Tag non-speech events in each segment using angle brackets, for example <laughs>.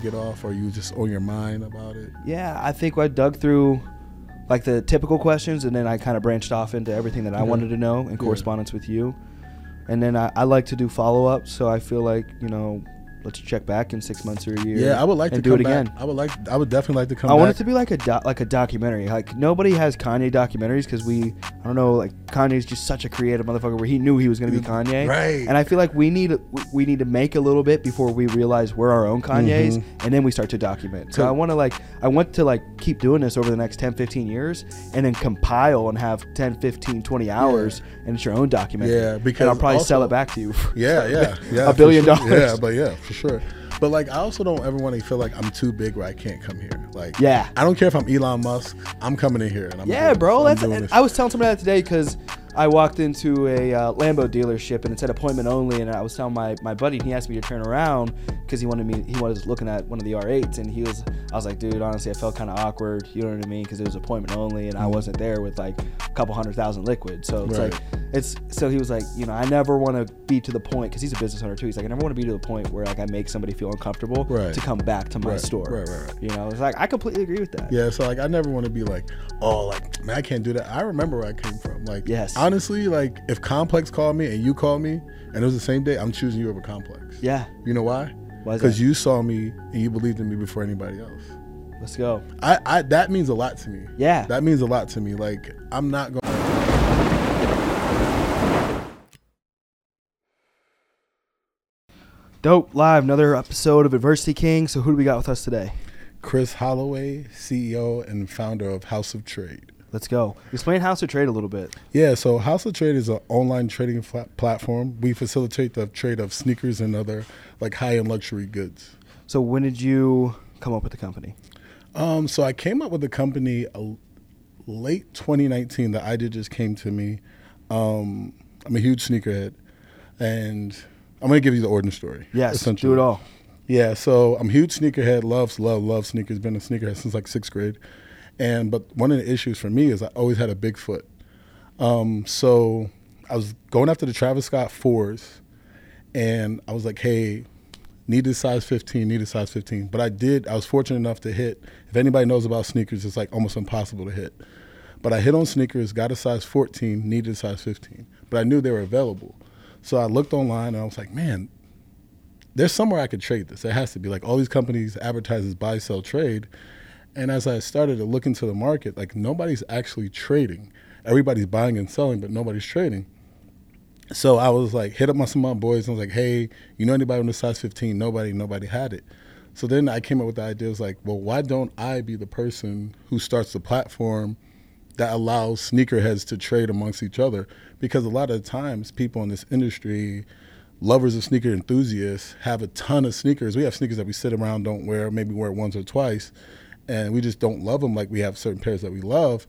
get off, or you just on your mind about it? Yeah, I think I dug through like the typical questions, and then I kind of branched off into everything that I Okay. wanted to know in Yeah. correspondence with you. And then I, I like to do follow up, so I feel like you know, let's check back in six months or a year. Yeah, I would like and to do come it back. again. I would like. I would definitely like to come I back. want it to be like a do- like a documentary. Like nobody has Kanye documentaries because we, I don't know, like Kanye's just such a creative motherfucker where he knew he was gonna be Kanye. Right. And I feel like we need we- we need to make a little bit before we realize we're our own Kanyes, Mhm. and then we start to document. So So- I want to like I want to like keep doing this over the next 10, 15 years, and then compile and have 10, 15, 20 hours, and it's your own documentary. Yeah, and because I'll probably sell it back to you. Yeah, yeah, <laughs> yeah. a billion sure. dollars. Yeah, but yeah, for sure. But like, I also don't ever want to feel like I'm too big where I can't come here. Like, Yeah. I don't care if I'm Elon Musk. I'm coming in here and I'm. Yeah, bro. this. That's. I was telling somebody that today because I walked into a uh, Lambo dealership and it said appointment only, and I was telling my, my buddy, and he asked me to turn around because he wanted me. He was looking at one of the R8s, and he was. I was like, dude, honestly, I felt kind of awkward. You know what I mean? Because it was appointment only, and I wasn't there with like a couple hundred thousand liquid. So it's Right. like, it's. So he was like, you know, I never want to be to the point because he's a business owner too. He's like, I never want to be to the point where like I make somebody feel uncomfortable Right. to come back to my Right, store. right, right, right. You know, it's like I completely agree with that. Yeah, so like I never want to be like, oh, like man, I can't do that. I remember where I came from. Like, Yes. Honestly, like if Complex called me and you called me and it was the same day, I'm choosing you over Complex. Yeah. You know why? Why Because you saw me and you believed in me before anybody else. Let's go. I, I that means a lot to me. Yeah. That means a lot to me. Like I'm not going. Dope live, another episode of Adversity King. So who do we got with us today? Chris Holloway, CEO and founder of House of Trade. Let's go. Explain House of Trade a little bit. Yeah, so House of Trade is an online trading fla- platform. We facilitate the trade of sneakers and other like high-end luxury goods. So when did you come up with the company? Um, so I came up with the company late 2019. The idea just came to me. Um, I'm a huge sneakerhead, and I'm gonna give you the origin story. Yes, do it all. Yeah, so I'm a huge sneakerhead. Loves, love, love sneakers. Been a sneakerhead since like sixth grade, and but one of the issues for me is I always had a big foot. Um, so I was going after the Travis Scott fours, and I was like, hey, needed size 15, needed size 15. But I did. I was fortunate enough to hit. If anybody knows about sneakers, it's like almost impossible to hit. But I hit on sneakers, got a size 14, needed a size 15. But I knew they were available. So I looked online and I was like, man, there's somewhere I could trade this. There has to be. Like all these companies advertise as buy, sell, trade. And as I started to look into the market, like nobody's actually trading. Everybody's buying and selling, but nobody's trading. So I was like, hit up my some of my boys and I was like, hey, you know anybody on the size 15? Nobody, nobody had it. So then I came up with the idea, was like, well, why don't I be the person who starts the platform that allows sneakerheads to trade amongst each other? Because a lot of times people in this industry, lovers of sneaker enthusiasts, have a ton of sneakers. We have sneakers that we sit around, don't wear, maybe wear it once or twice, and we just don't love them like we have certain pairs that we love.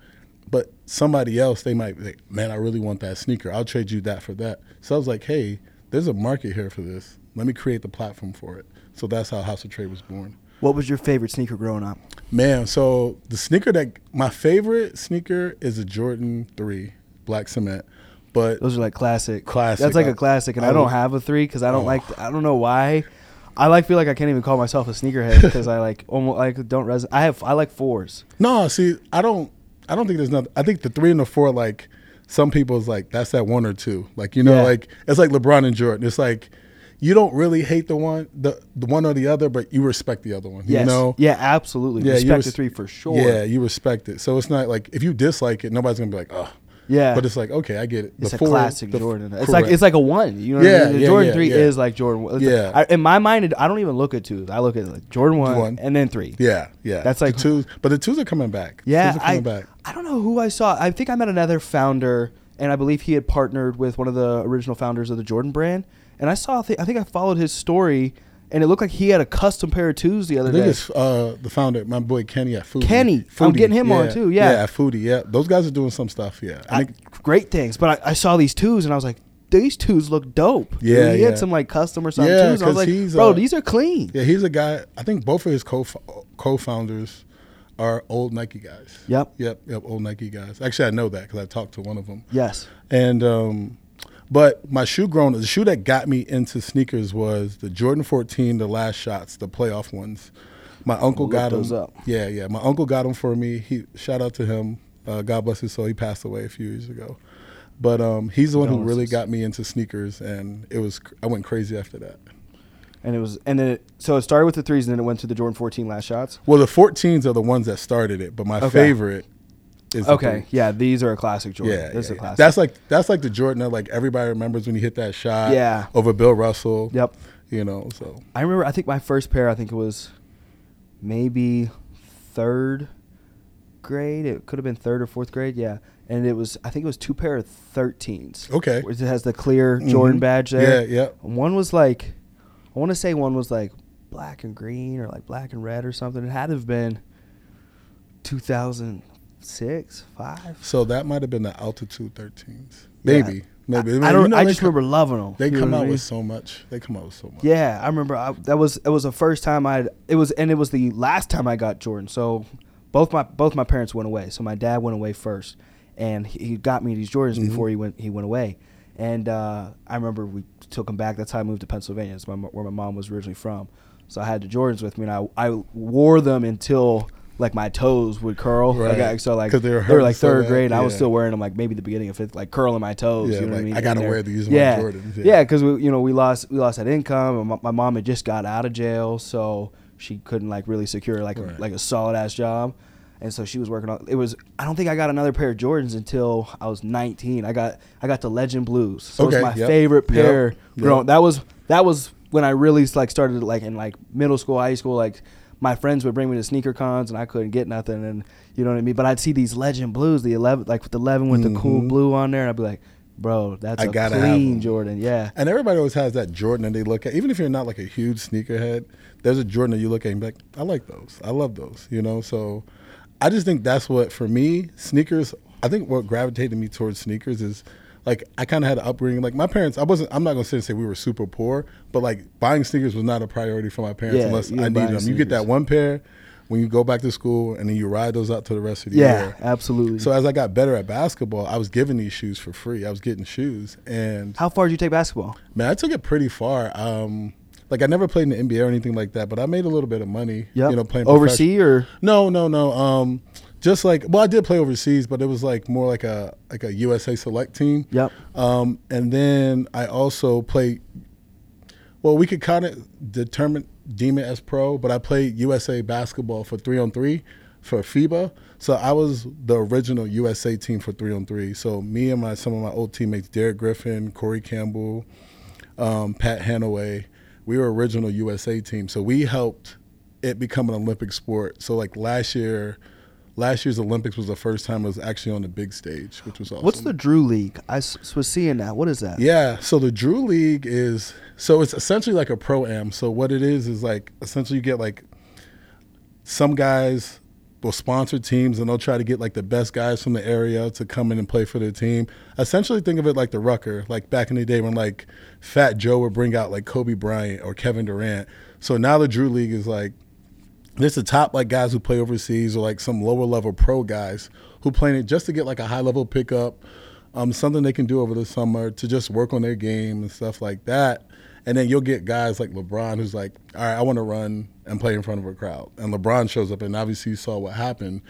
But somebody else, they might be like, man, I really want that sneaker. I'll trade you that for that. So I was like, hey, there's a market here for this. Let me create the platform for it. So that's how House of Trade was born. What was your favorite sneaker growing up? Man, so the sneaker that my favorite sneaker is a Jordan 3 Black Cement. But Those are like classic. Classic. That's like I- a classic, and I I, don't have a three because I don't Oh. like. I don't know why. I like feel like I can't even call myself a sneakerhead because I like <laughs> almost like don't resonate. I have I like fours. no, see, I don't I don't think there's nothing. I think the 3 and the 4 like some people's like that's that one or two. Like you know Yeah. like it's like LeBron and Jordan. It's like you don't really hate the one the the one or the other, but you respect the other one. Yes. You know? Yeah, absolutely. Yeah, you Respect res- the three for sure. Yeah, you respect it. So it's not like if you dislike it, nobody's gonna be like, oh. Yeah. But it's like, okay, I get it. It's a classic the- Jordan. It's like it's like a one. You know, what I Yeah, mean? The yeah, Jordan yeah, three yeah. is like Jordan. one. Yeah. I, in my mind, I don't even look at twos. I look at like Jordan one, One. and then three. Yeah, yeah. That's like- the twos, but the twos are coming back. Yeah, twos are I, back. I don't know who I saw. I think I met another founder, and I believe he had partnered with one of the original founders of the Jordan brand. And I saw, I think I followed his story, and it looked like he had a custom pair of twos the other day. I think day. it's uh, the founder, my boy Kenny at Foodie. Kenny. I'm Foodie, getting him on too, yeah. yeah, at Foodie. Yeah, those guys are doing some stuff. Yeah, I I- great things, but I, I saw these twos, and I was like, these twos look dope. Yeah, he yeah. had some like custom or something Yeah, twos. I was like, he's, bro, uh, these are clean. yeah, he's a guy. I think both of his co co-founders are old Nike guys. Yep. Yep. Yep. Old Nike guys. Actually, I know that because I talked to one of them. Yes. And um, But my shoe grown, the shoe that got me into sneakers was the Jordan 14, the last shots, the playoff ones. My uncle Look got them. up. Yeah, yeah. My uncle got them for me. He shout out to him. Uh, God bless his soul. He passed away a few years ago. But um, he's the one who really got me into sneakers, and it was I went crazy after that. And it was, and then it, so it started with the threes, and then it went to the Jordan 14 last shots. Well, the 14s are the ones that started it, but my Okay. favorite Okay, yeah, these are a classic Jordan. Yeah, this yeah, is a classic. That's like that's like the Jordan that like everybody remembers when you hit that shot. Yeah. over Bill Russell. yep. You know, so I remember. I think my first pair. I think it was maybe third grade. It could have been third or fourth grade. Yeah, and it was. I think it was two pair of 13s. okay. Which has the clear Jordan Mhm. badge there. Yeah, yeah. One was like, I want to say one was like black and green or like black and red or something. It had to have been 2006, five. So that might have been the altitude 13s. Maybe, Yeah. maybe. I, I You don't. know, I just come- remember loving them. They come what I out mean? with so much. They come out with so much. Yeah, I remember I, that was it was the first time I it was and it was the last time I got Jordan. So both my both my parents went away. So my dad went away first, and he he got me these Jordans Mhm. before he went he went away. And uh, I remember we took him back. That's how I moved to Pennsylvania. My, where my mom was originally from. So I had the Jordans with me, and I I wore them until like my toes would curl. Like, Right. I- so like they they were were, like third bad, grade. and I was still wearing them like maybe the beginning of fifth, like curling my toes. Yeah, you know what like, I mean? I gotta wear these, Yeah, Jordans, yeah. yeah, because we, you know, we lost we lost that income. And my, my mom had just got out of jail, so she couldn't like really secure like Right. a, like a solid ass job, and so she was working on. It was I don't think I got another pair of Jordans until I was 19. I got I got the Legend Blues. So it Okay, was my yep, favorite yep, pair. yep. growing- That was that was when I really like started like in like middle school, high school, like. My friends would bring me to sneaker cons and I couldn't get nothing, and you know what I mean. But I'd see these Legend Blues, the eleven, like with the eleven with the cool Mhm. blue on there, and I'd be like, "Bro, that's I a gotta clean. Jordan." Yeah, And everybody always has that Jordan that they look at. Even if you're not like a huge sneakerhead, there's a Jordan that you look at and be like, I like those. I love those. You know, so I just think that's what for me sneakers. I think what gravitated me towards sneakers is like I kind of had an upbringing. Like my parents, I wasn't. I'm not gonna sit and say we were super poor, but like buying sneakers was not a priority for my parents Yeah, unless I needed them. You get that one pair when you go back to school, and then you ride those out to the rest of the yeah, year. absolutely. So as I got better at basketball, I was given these shoes for free. I was getting shoes, and How far did you take basketball? Man, I took it pretty far. Um, like I never played in the NBA or anything like that, but I made a little bit of money. Yeah, you know, playing overseas or No, no, no. Um, just like well, I did play overseas, but it was like more like a like a USA select team. Yep. Um, and then I also played. Well, we could kind of determine deem it as pro, but I played USA basketball for three on three for FIBA. So I was the original USA team for three on three. So me and my some of my old teammates, Derek Griffin, Corey Campbell, um, Pat Hanaway, we were original USA team. So we helped it become an Olympic sport. So like last year, last year's Olympics was the first time I was actually on the big stage, which was awesome. What's the Drew League? I s- was seeing that. What is that? Yeah, so the Drew League is so it's essentially like a pro am. So what it is is like essentially you get like some guys will sponsor teams and they'll try to get like the best guys from the area to come in and play for their team. Essentially think of it like the Rucker, like back in the day when like Fat Joe would bring out like Kobe Bryant or Kevin Durant. So now the Drew League is like there's the top like guys who play overseas or like some lower level pro guys who play it just to get like a high level pickup, um, something they can do over the summer to just work on their game and stuff like that. And then you'll get guys like LeBron who's like, all right, I want to run and play in front of a crowd. And LeBron shows up, and obviously you saw what happened.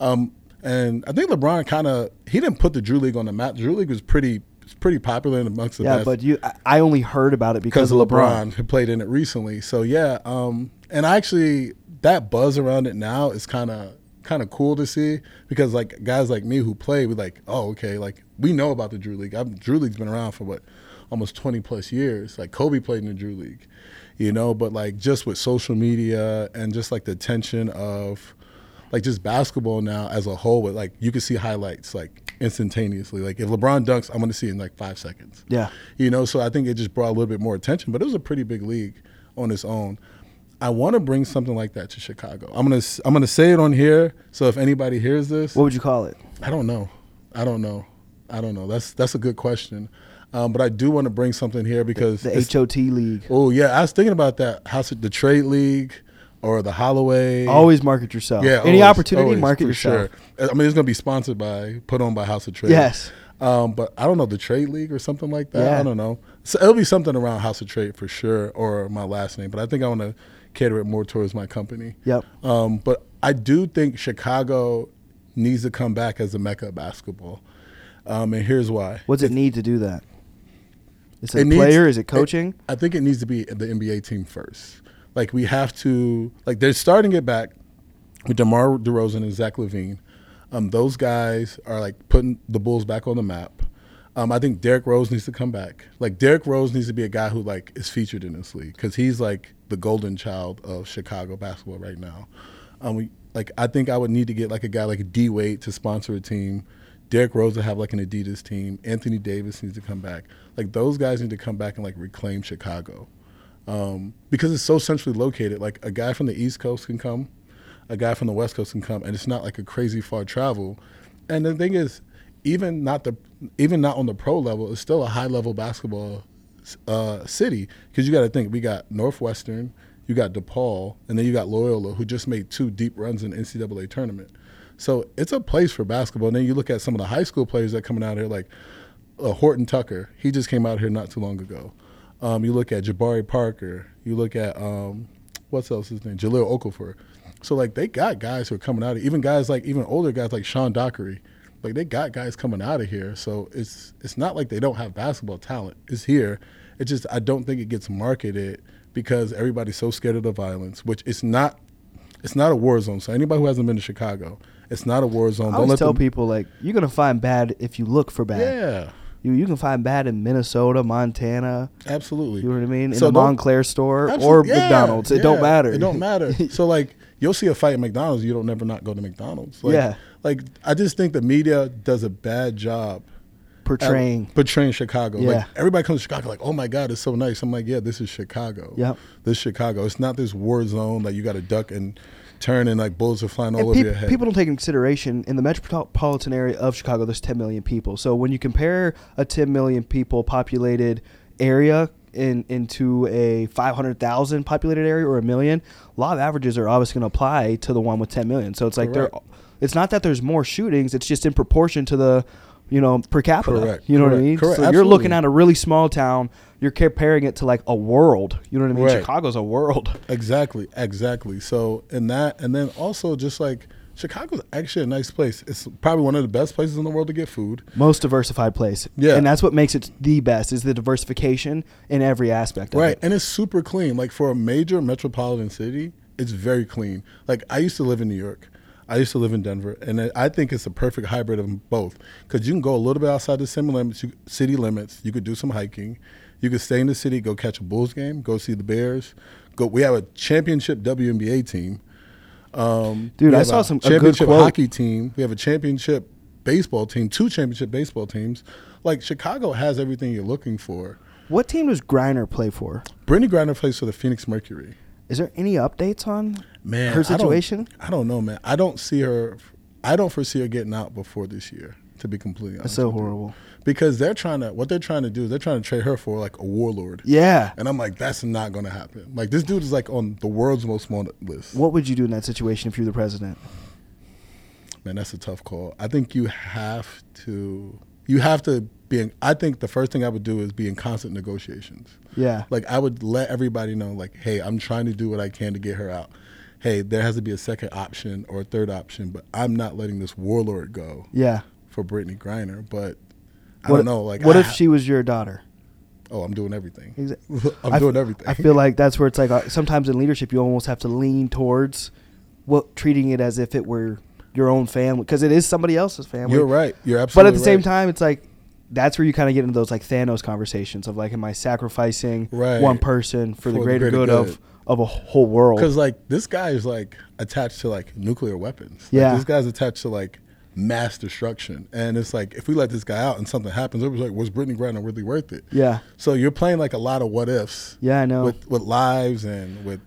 Um, and I think LeBron kind of he didn't put the Drew League on the map. Drew League was pretty pretty popular amongst the Yeah, best but you, I, only heard about it because, because of LeBron. who played in it recently. So yeah, um, and I actually that buzz around it now is kind of kind of cool to see because like guys like me who play, we like, oh okay, like we know about the Drew League. I've, Drew League's been around for what almost twenty plus years. Like Kobe played in the Drew League, you know. But like just with social media and just like the tension of like just basketball now as a whole, with like you can see highlights like instantaneously. Like if LeBron dunks, I'm gonna see it in like five seconds Yeah. you know so i think it just brought a little bit more attention but it was a pretty big league on its own i want to bring something like that to chicago i'm gonna i'm gonna say it on here so if anybody hears this What would you call it? i don't know i don't know i don't know that's that's a good question um, but i do want to bring something here because The it's- HOT League. oh yeah i was thinking about that house the trade league or the holloway Always market yourself. yeah Any always, opportunity, always, market yourself. sure. i mean it's gonna be sponsored by put on by house of trade Yes. Um, but I don't know the trade league or something like that. Yeah. I don't know. So it'll be something around House of Trade for sure, or my last name. But I think I want to cater it more towards my company. Yep. Um, but I do think Chicago needs to come back as a mecca of basketball. Um, and here's why. What's it need to do that? Is it, It a needs- player? Is it coaching? I think it needs to be the NBA team first. Like we have to like they're starting it back with DeMar DeRozan and Zach LaVine. Um, those guys are like putting the Bulls back on the map. Um, I think Derrick Rose needs to come back. Like Derrick Rose needs to be a guy who like is featured in this league because he's like the golden child of Chicago basketball right now. Um, we, like I think I would need to get like a guy like D Wade to sponsor a team. Derrick Rose to have like an Adidas team. Anthony Davis needs to come back. Like those guys need to come back and like reclaim Chicago um, because it's so centrally located. Like a guy from the East Coast can come, a guy from the West Coast can come, and it's not like a crazy far travel. And the thing is, even not the even not on the pro level, it's still a high level basketball uh, city because you got to think we got Northwestern, you got DePaul, and then you got Loyola who just made two deep runs in the NCAA tournament. So it's a place for basketball. And then you look at some of the high school players that are coming out here, like uh, Horton Tucker. He just came out here not too long ago. Um, you look at Jabari Parker. You look at um, what's else his name? Jahlil Okafor. So like they got guys who are coming out. Even guys like even older guys like Sean Dockery. Like they got guys coming out of here. So it's it's not like they don't have basketball talent. It's here. It's just I don't think it gets marketed because everybody's so scared of the violence. Which it's not. It's not a war zone. So anybody who hasn't been to Chicago, it's not a war zone. I Don't always tell them- people like you're gonna find bad if you look for bad. Yeah, You you can find bad in Minnesota, Montana. absolutely. You know what I mean? In So the Montclair store or yeah, McDonald's. It don't matter. It don't matter. <laughs> so like you'll see a fight at McDonald's, you don't never not go to McDonald's. Like, Yeah. Like I just think the media does a bad job at Portraying. portraying Chicago. Yeah. Like everybody comes to Chicago like, oh my God, it's so nice. I'm like, yeah, this is Chicago. Yep. This is Chicago. It's not this war zone that you got to duck and turn and like bullets are flying all And over your head. people don't take into consideration in the metropolitan area of Chicago. There's 10 million people. So when you compare a 10 million people populated area in into a 500,000 populated area or a million, law of averages are obviously going to apply to the one with 10 million. So it's like Correct. It's not that there's more shootings. It's just in proportion to the, you know, per capita. Correct. You know what I Correct. mean? Correct. So you're looking at a really small town. You're comparing it to like a world. You know what I mean? Right. Chicago's a world. Exactly, exactly. So in that, and then also just like Chicago's actually a nice place. It's probably one of the best places in the world to get food. most diversified place. Yeah. and that's what makes it the best is the diversification in every aspect. Of Right, it. and it's super clean. Like for a major metropolitan city, it's very clean. Like I used to live in New York. I used to live in Denver, and I- think it's a perfect hybrid of both. Because you can go a little bit outside the city limits. You, city limits. You could do some hiking. You could stay in the city, go catch a Bulls game, go see the Bears. Go. We have a championship WNBA team. Um, Dude, I saw some- championship hockey team. We have a championship baseball team, two championship baseball teams. Like Chicago has everything you're looking for. What team does Griner play for? Brittney Griner plays for the Phoenix Mercury. Is there any updates on Man, her I don't- situation? I don't, know, man. I don't see her. I don't foresee her getting out before this year. To be completely That's honest, so with you. horrible. Because they're trying to. What they're trying to do is they're trying to trade her for like a warlord. Yeah. And I'm like, that's not going to happen. Like this dude is like on the world's most wanted list. What would you do in that situation if you're the president? Man, that's a tough call. I think you have to. You have to be. In, I think the first thing I would do is be in constant negotiations. Yeah. Like I would let everybody know, like, hey, I'm trying to do what I can to get her out. Hey, there has to be a second option or a third option, but I'm not letting this warlord go Yeah. for Brittney Griner. But I what, don't know. Like, what I if she was your daughter? Oh, I'm doing everything. Exa- <laughs> I'm I f- doing everything. I feel like that's where it's like uh, sometimes in leadership you almost have to lean towards what treating it as if it were your own family because it is somebody else's family. you're right. You're absolutely. But at the same time, it's like that's where you kind of get into those like Thanos conversations of like, am I sacrificing Right. one person for, the For the greater, greater good, of good. of a whole world? because like this guy is like attached to like nuclear weapons. Like, Yeah. this guy's attached to like mass destruction, and it's like if we let this guy out and something happens, it was like, was Brittney Griner really worth it? Yeah, So you're playing like a lot of what ifs. yeah, I know. with with lives and with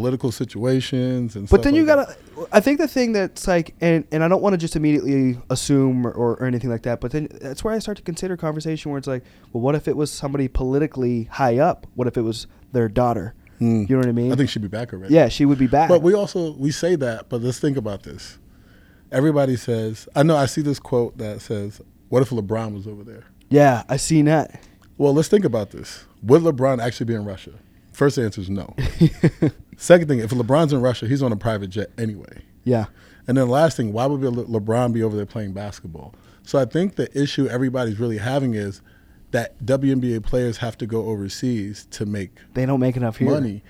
political situations and. but then you like gotta. I think the thing that's like, and and I don't want to just immediately assume or, or, or anything like that. But then that's where I start to consider conversation where it's like, well, what if it was somebody politically high up? What if it was their daughter? Mm. You know what I mean? I think she'd be back already. yeah, she would be back. But we also we say that, but let's think about this. Everybody says, I know I see this quote that says, What if LeBron was over there? Yeah, I seen that. Well, let's think about this. Would LeBron actually be in Russia? First answer is no. <laughs> Second thing, if LeBron's in Russia, he's on a private jet anyway. Yeah. And then the last thing, why would Le- LeBron be over there playing basketball? So I think the issue everybody's really having is that WNBA players have to go overseas to make They don't make enough here. money,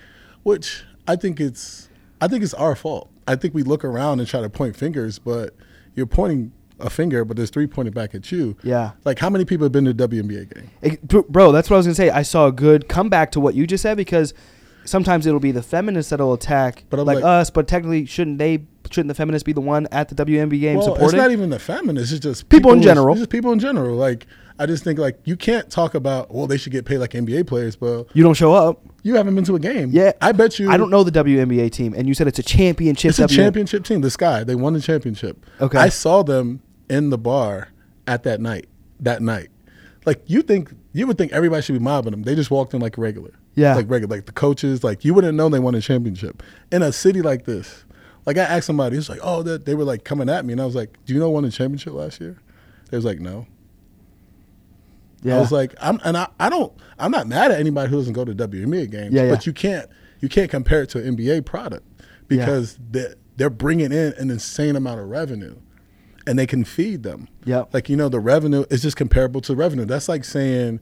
which I think it's I think it's our fault. I think we look around and try to point fingers, but you're pointing a finger, but there's three pointed back at you. Yeah. Like how many people have been to a WNBA game? It- bro, that's what I was gonna say. I saw a good comeback to what you just said because sometimes it'll be the feminists that'll attack But I'm like, like- us, but technically shouldn't they? Shouldn't the feminists be the one at the WNBA game well, it's not even the feminists. It's just People in general. It's just people in general. Like I just think like you can't talk about well they should get paid like NBA players, but you don't show up. you haven't been to a game. Yeah, I bet you. I don't know the WNBA team, and you said it's a championship. It's a WN championship team. The Sky. They won the championship. Okay. I saw them in the bar at that night. That night, like you think you would think everybody should be mobbing them. They just walked in like regular. Yeah. Like regular. Like the coaches. Like you wouldn't know they won a championship in a city like this. Like I asked somebody, it's like, oh, that they were like coming at me, and I was like, do you know won a championship last year? They was like, no. Yeah, I was like, I'm and I, I don't I'm not mad at anybody who doesn't go to WNBA games. Yeah, yeah. But you can't you can't compare it to an NBA product because they're, they're bringing in an insane amount of revenue and they can feed them. Yeah. Like, you know, the revenue is just comparable to revenue. That's like saying,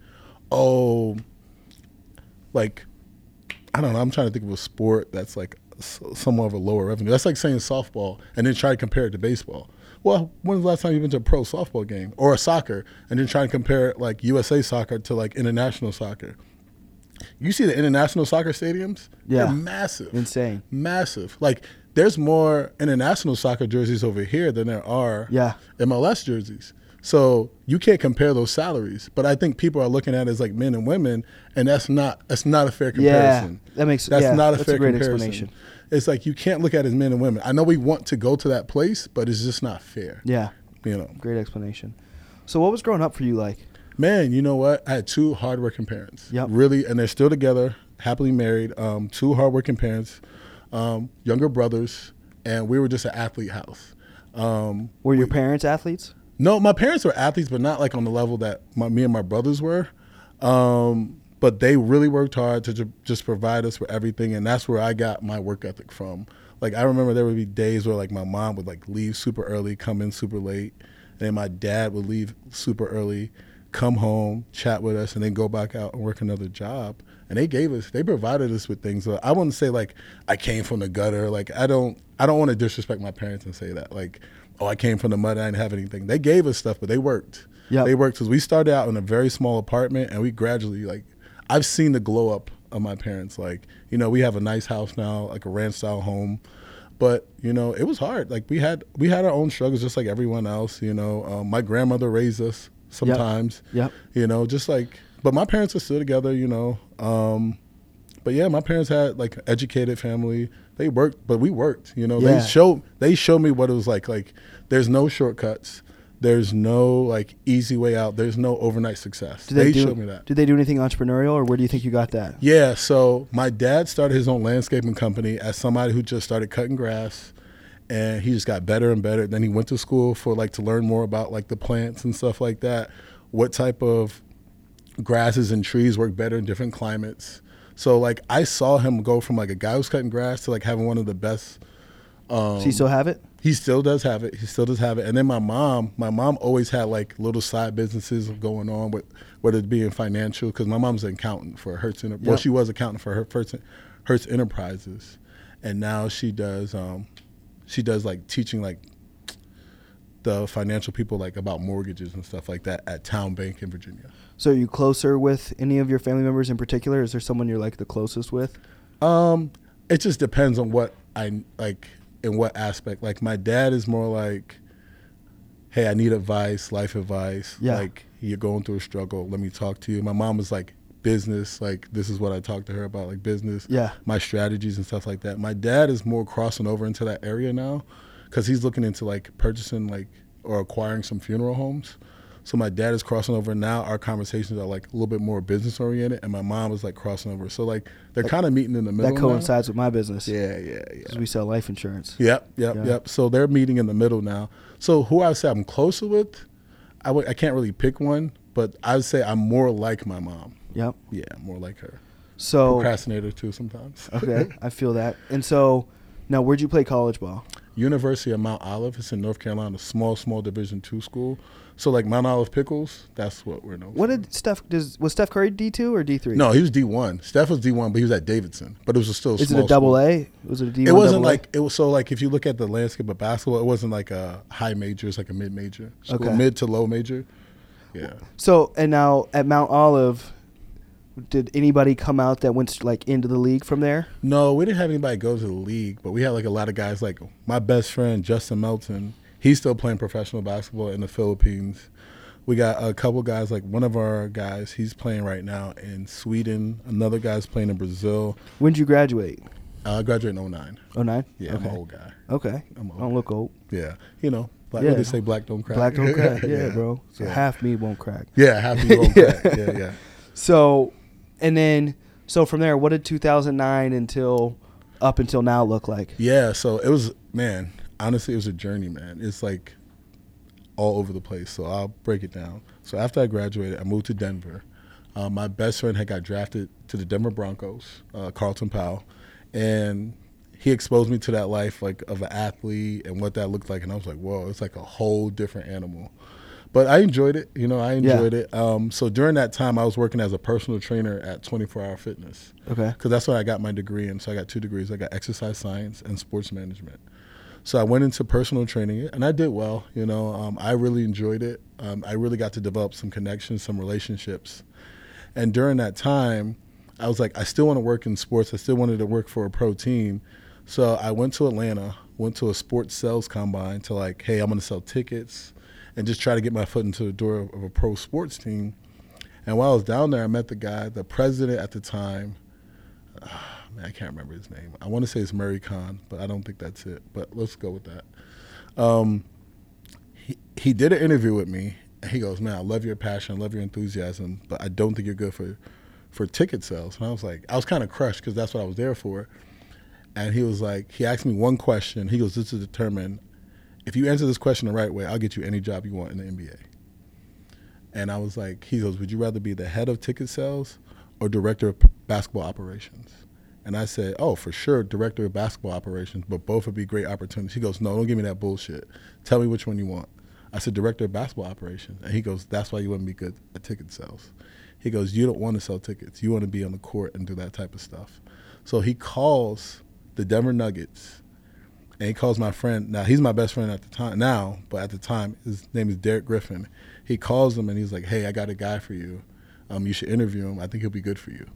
oh, like, I don't know, I'm trying to think of a sport that's like somewhat of a lower revenue. That's like saying softball and then try to compare it to baseball. Well, when's the last time you've been to a pro softball game or a soccer and then try to compare like USA soccer to like international soccer? You see the international soccer stadiums? Yeah. They're massive. insane. Massive. Like there's more international soccer jerseys over here than there are Yeah, MLS jerseys. So you can't compare those salaries. But I think people are looking at it as like men and women, and that's not that's not a fair comparison. yeah, that makes sense. That's yeah, not a that's fair a great comparison. explanation. It's like you can't look at it as men and women. I know we want to go to that place, but it's just not fair. Yeah, You know, great explanation. So, what was growing up for you like? man. You know what? I had two hardworking parents. Yep. Really, and they're still together, happily married. Um, two hardworking parents, um, younger brothers, and we were just an athlete house. Um, Were your parents athletes? No, my parents were athletes, but not like on the level that my, me and my brothers were. Um, but they really worked hard to ju- just provide us with everything, and that's where I got my work ethic from. Like I remember there would be days where like my mom would like leave super early, come in super late, and then my dad would leave super early, come home, chat with us, and then go back out and work another job. And they gave us, they provided us with things. So I wouldn't say like I came from the gutter. Like I don't, I don't want to disrespect my parents and say that. Like, oh, I came from the mud. I didn't have anything. They gave us stuff, but they worked. Yeah, They worked because we started out in a very small apartment, and we gradually like, I've seen the glow up of my parents. Like, you know, we have a nice house now, like a ranch style home. But you know, it was hard. Like we had we had our own struggles, just like everyone else. You know, um, my grandmother raised us sometimes. Yep. You know, just like, but my parents are still together. You know, um, but yeah, my parents had like educated family. They worked, but we worked. You know, Yeah. they showed they showed me what it was like. Like, there's no shortcuts. There's no like easy way out. There's no overnight success. Did they, do, showed me that. Did they do anything entrepreneurial, or where do you think you got that? Yeah, so my dad started his own landscaping company as somebody who just started cutting grass and he just got better and better. Then he went to school for like to learn more about like the plants and stuff like that. What type of grasses and trees work better in different climates. So like I saw him go from like a guy who's cutting grass to like having one of the best um, so you still have it? he still does have it. He still does have it. And then my mom, my mom always had like little side businesses going on with whether it be in financial, because my mom's an accountant for Hertz. Enter- Well, she was accountant for her first Hertz Enterprises, and now she does um, she does like teaching like the financial people like about mortgages and stuff like that at TowneBank in Virginia. So are you closer with any of your family members in particular? Is there someone you're like the closest with? Um, it just depends on what I like in what aspect. Like my dad is more like, hey, I need advice, life advice. Yeah. Like you're going through a struggle. Let me talk to you. My mom is like business. Like this is what I talk to her about, like business. Yeah. My strategies and stuff like that. My dad is more crossing over into that area now, because he's looking into like purchasing like or acquiring some funeral homes. So my dad is crossing over now. Our conversations are like a little bit more business oriented, and my mom is like crossing over. So like they're kind of meeting in the middle. That now. coincides with my business. Yeah, yeah, yeah. Because we sell life insurance. Yep, yep, Yeah. yep. So they're meeting in the middle now. So who I would say I'm closer with, I w- I can't really pick one, but I would say I'm more like my mom. Yep. Yeah, more like her. So Procrastinator too sometimes. okay, <laughs> I feel that. And so now, where'd you play college ball? University of Mount Olive. It's in North Carolina, small, small Division two school. So like Mount Olive Pickles, that's what we're known. What for. did Steph? Does was Steph Curry D two or D three? No, he was D one. Steph was D one, but he was at Davidson. But it was still. A Is it a double school. A? Was it a D? One? It wasn't like it was so like if you look at the landscape of basketball, it wasn't like a high major. It's like a mid major, Okay. mid to low major. Yeah. So and now at Mount Olive, did anybody come out that went like into the league from there? No, we didn't have anybody go to the league, but we had like a lot of guys. Like my best friend Justin Melton, he's still playing professional basketball in the Philippines. We got a couple guys. Like one of our guys, he's playing right now in Sweden. Another guy's playing in Brazil. When did you graduate? Uh, I graduated in 09. Oh nine. Yeah, Okay. I'm an old guy. Okay. I'm I don't look old. Yeah, you know, black, Yeah. what they say, black don't crack. Black don't crack. <laughs> Yeah, bro. So yeah. half me won't crack. Yeah, half you won't <laughs> crack. Yeah, yeah. <laughs> So, and then so from there, what did 2009 until up until now look like? Yeah, so it was man. Honestly, it was a journey, man. It's like all over the place. So I'll break it down. So after I graduated, I moved to Denver. Uh, my best friend had got drafted to the Denver Broncos, uh, Carlton Powell, and he exposed me to that life like of an athlete and what that looked like. And I was like, whoa, it's like a whole different animal. But I enjoyed it. You know, I Yeah. enjoyed it. Um, so during that time, I was working as a personal trainer at 24 Hour Fitness Okay. because that's what I got my degree in. So I got two degrees. I got exercise science and sports management. So I went into personal training, and I did well. You know, um, I really enjoyed it. Um, I really got to develop some connections, some relationships, and during that time, I was like, I still want to work in sports. I still wanted to work for a pro team. So I went to Atlanta, went to a sports sales combine to like, hey, I'm going to sell tickets, and just try to get my foot into the door of a pro sports team. And while I was down there, I met the guy, the president at the time. ah, man, I can't remember his name. I want to say it's Murray Khan, but I don't think that's it. But let's go with that. Um, he, he did an interview with me, he goes, "Man, I love your passion, I love your enthusiasm, but I don't think you're good for for ticket sales." And I was like, I was kind of crushed because that's what I was there for. And he was like, he asked me one question. He goes, "This is determine if you answer this question the right way, I'll get you any job you want in the NBA." And I was like, he goes, Would you rather be the head of ticket sales or director of basketball operations? And I said, Oh, for sure, director of basketball operations, but both would be great opportunities. He goes, No, don't give me that bullshit. Tell me which one you want. I said, Director of basketball operations. And he goes, That's why you wouldn't be good at ticket sales. He goes, You don't want to sell tickets. You want to be on the court and do that type of stuff. So he calls the Denver Nuggets and he calls my friend. Now he's my best friend at the time now, but at the time his name is Derek Griffin. He calls him and he's like, "Hey, I got a guy for you. Um, you should interview him. I think he'll be good for you."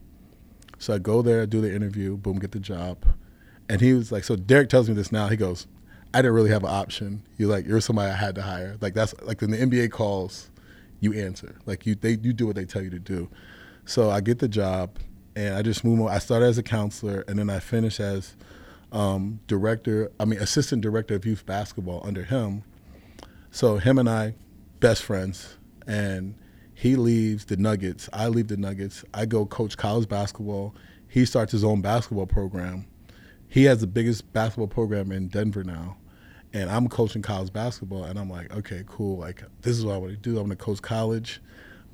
So I go there, do the interview, boom, get the job. And he was like, so Derek tells me this now. He goes, I didn't really have an option. You're like, you're somebody I had to hire. Like that's like when the NBA calls, you answer. Like you they you do what they tell you to do. So I get the job and I just move on. I started as a counselor and then I finished as um, director, I mean assistant director of youth basketball under him. So him and I, best friends, and he leaves the Nuggets. I leave the Nuggets. I go coach college basketball. He starts his own basketball program. He has the biggest basketball program in Denver now, and I'm coaching college basketball. And I'm like, okay, cool. Like this is what I want to do. I'm going to coach college,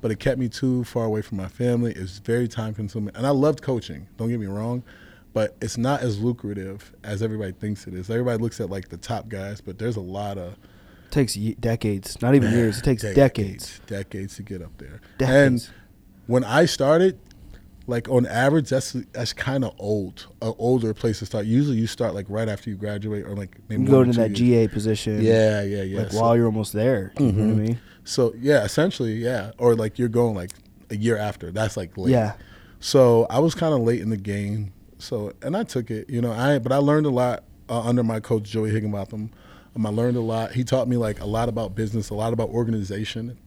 but it kept me too far away from my family. It's very time consuming, and I loved coaching. Don't get me wrong, but it's not as lucrative as everybody thinks it is. Everybody looks at like the top guys, but there's a lot of takes decades, not even years. It takes decades. decades to get up there. Decades. And when I started, like on average, that's that's kind of old, an older place to start. Usually, you start like right after you graduate, or like maybe You go into that years. GA position. Yeah, yeah, yeah. Like so, while you're almost there. You know what I Mhm. mean? so yeah, essentially, yeah, or like you're going like a year after. That's like late. Yeah. So I was kind of late in the game. So and I took it, you know. I but I learned a lot uh, under my coach Joey Higginbotham. Um, I learned a lot. He taught me like a lot about business, a lot about organization.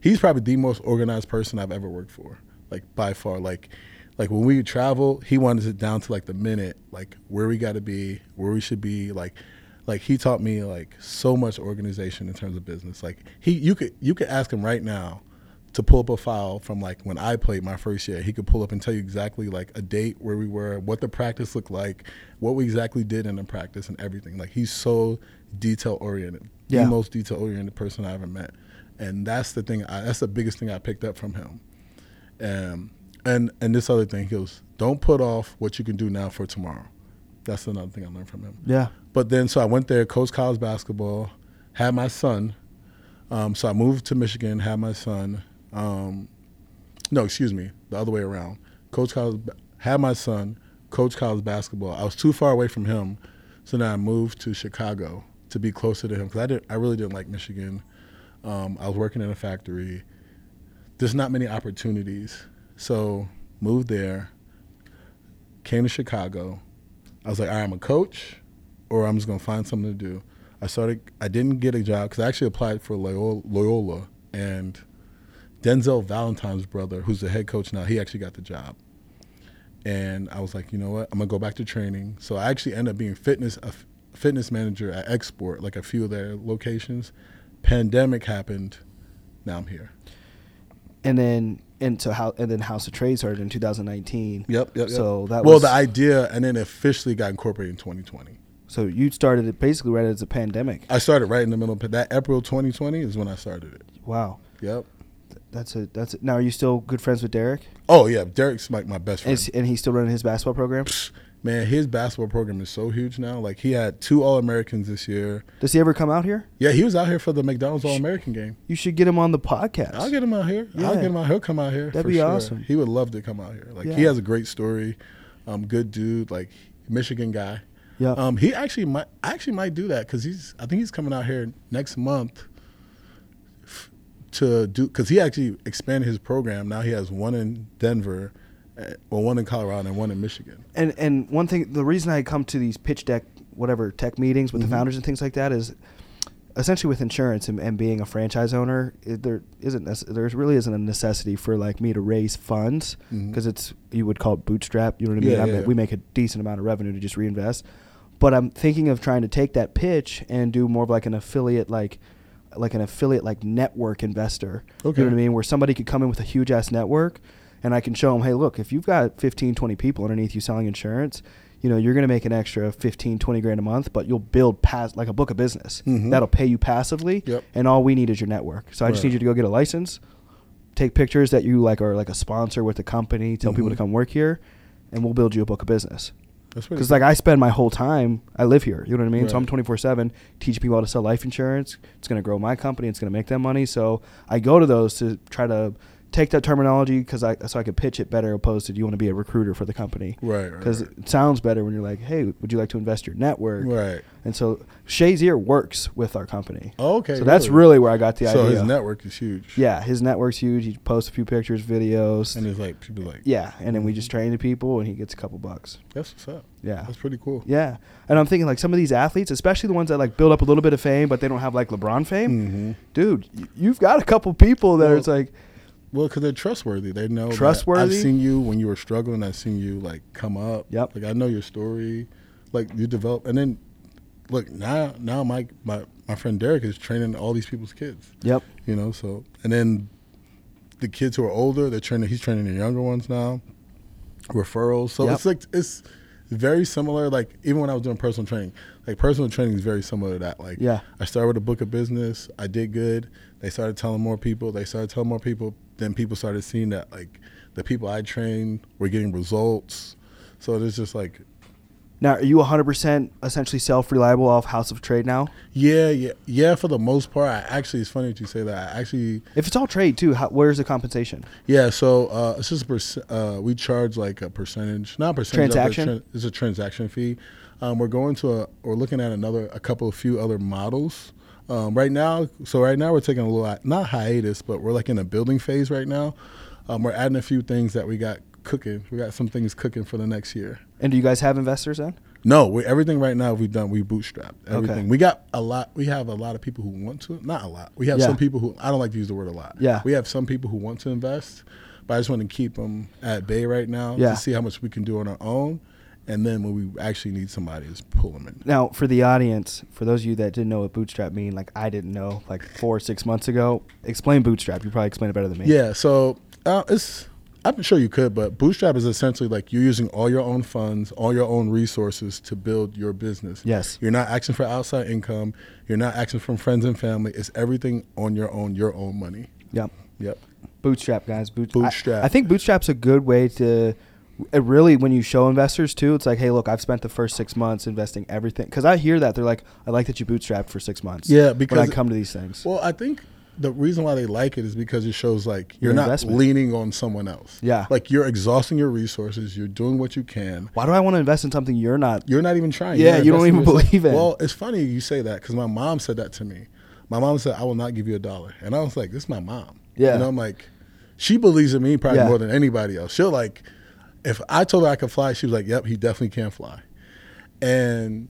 He's probably the most organized person I've ever worked for, like by far. Like, like when we travel, he wanted it down to like the minute, like where we got to be, where we should be, like. Like he taught me like so much organization in terms of business. Like he, you could you could ask him right now, to pull up a file from like when I played my first year. He could pull up and tell you exactly like a date where we were, what the practice looked like, what we exactly did in the practice, and everything. Like he's so detail oriented, Yeah. the most detail oriented person I ever met. and that's the thing. I, that's the biggest thing I picked up from him. Um, and and this other thing, he goes, "Don't put off what you can do now for tomorrow." That's another thing I learned from him. Yeah. But then, so I went there, coached college basketball, had my son. Um, so I moved to Michigan, had my son. Um, no, excuse me, the other way around. Coach college, had my son, coach college basketball. I was too far away from him, so then I moved to Chicago to be closer to him because I did. I really didn't like Michigan. Um, I was working in a factory. There's not many opportunities, so moved there. Came to Chicago. I was like, I'm a coach, or I'm just gonna find something to do. I started. I didn't get a job because I actually applied for Loyola, Loyola, and Denzel Valentine's brother, who's the head coach now, he actually got the job. And I was like, you know what? I'm gonna go back to training. So I actually ended up being fitness a fitness manager at XSport, like a few of their locations. Pandemic happened. Now I'm here. And then into how and then House of Trade started in 2019. Yep. Yep. So that well, was the idea, and then officially got incorporated in 2020. so you started it basically right as a pandemic. I started right in the middle of that April 2020 is when I started it. Wow. Yep. That's a that's a, now. Are you still good friends with Derek? Oh yeah, Derek's like my best friend. Is, and he's still running his basketball program. Man, his basketball program is so huge now. Like he had two All Americans this year. Does he ever come out here? Yeah, he was out here for the McDonald's All American game. You should get him on the podcast. I'll get him out here. I'll get him out. He'll come out here. That'd be sure. awesome. He would love to come out here. Like he has a great story. Um, good dude. Like Michigan guy. yeah. Um, he actually might I actually might do that because he's I think he's coming out here next month f- to do because he actually expanded his program. Now he has one in Denver, uh, or one in Colorado and one in Michigan. and and one thing, the reason I come to these pitch deck, whatever tech meetings with Mhm. the founders and things like that is, essentially with insurance and, and being a franchise owner, it, there isn't nece- there really isn't a necessity for like me to raise funds because it's you would call it bootstrap. You know what I mean? Yeah, I yeah, yeah. We make a decent amount of revenue to just reinvest, but I'm thinking of trying to take that pitch and do more of like an affiliate like. Like an affiliate, like network investor. Okay. You know what I mean? Where somebody could come in with a huge ass network and I can show them, hey, look, if you've got 15, 20 people underneath you selling insurance, you know, you're going to make an extra 15, 20 grand a month, but you'll build pass like a book of business. Mhm. That'll pay you passively. Yep. And all we need is your network. So I just need you to go get a license, take pictures that you like are like a sponsor with the company, tell people to Mhm. come work here, and we'll build you a book of business. Because like I spend my whole time, I live here. You know what I mean? So I'm 24 seven teaching people how to sell life insurance. It's going to grow my company. It's going to make them money. So I go to those to try to take that terminology because I so I could pitch it better opposed to do you want to be a recruiter for the company right, right, because right. it sounds better when you're like, hey, would you like to invest your network? right. And so Shazier works with our company. Oh, okay. so that's really where I got the so idea. his network is huge. yeah, his network's huge. He posts a few pictures, videos. and it's like people like yeah, and then we just train the people, and he gets a couple bucks. that's what's up. Yeah. That's pretty cool. Yeah, and I'm thinking like some of these athletes, especially the ones that like build up a little bit of fame, but they don't have like LeBron fame. Mm-hmm. Dude, you've got a couple people that Well, it's like, Well, because they're trustworthy. They know. Trustworthy? I've seen you when you were struggling. I've seen you like come up. Yep. Like I know your story. Like you develop, and then look now. Now my my my friend Derek is training all these people's kids. yep, You know. So and then the kids who are older, they're training. He's training the younger ones now. Referrals. So Yep. it's like it's very similar. Like even when I was doing personal training, like personal training is very similar to that. Like yeah, I started with a book of business. I did good. They started telling more people. They started telling more people. Then people started seeing that like the people I trained were getting results. So it's just like, Now, are you 100% essentially self-reliable off House of Trade now? yeah, yeah, yeah. For the most part, I actually it's funny that you say that. I actually, If it's all trade too, how, where's the compensation? yeah. So uh, it's just a perc- uh, we charge like a percentage, not a percentage. Transaction? tran- it's a transaction fee. Um, we're going to a, we're looking at another, a couple of few other models. Um, right now, so right now we're taking a little not hiatus, but we're like in a building phase right now. Um, we're adding a few things that we got cooking. We got some things cooking for the next year. And do you guys have investors then? No, we, everything right now we've done we bootstrapped everything. Okay. We got a lot. We have a lot of people who want to. Not a lot. We have Yeah. some people who I don't like to use the word a lot. Yeah. We have some people who want to invest, but I just want to keep them at bay right now Yeah. to see how much we can do on our own, and then when we actually need somebody, is pull them in. Now, for the audience, for those of you that didn't know what bootstrap mean, like I didn't know, like four or six months ago, explain bootstrap. You probably explain it better than me. Yeah. So uh, it's. I'm sure you could, but bootstrap is essentially like you're using all your own funds, all your own resources to build your business. Yes. You're not asking for outside income. You're not asking from friends and family. It's everything on your own, your own money. Yep. Yep. Bootstrap, guys. Boot, Bootstrap. I, I think bootstrap's a good way to. It really, when you show investors too, it's like, hey, look, I've spent the first six months investing everything. Because I hear that they're like, I like that you bootstrapped for six months. Yeah, when I come to these things. Well, I think the reason why they like it is because it shows like you're not investment. leaning on someone else. Yeah. Like you're exhausting your resources. You're doing what you can. Why do I want to invest in something you're not? You're not even trying. Yeah, You're don't even believe in. Well, it's funny you say that because my mom said that to me. My mom said, "I will not give you a dollar," and I was like, "This is my mom." Yeah. You know, I'm like, she believes in me probably Yeah. more than anybody else. She'll like, if I told her I could fly, she was like, "Yep, he definitely can fly," and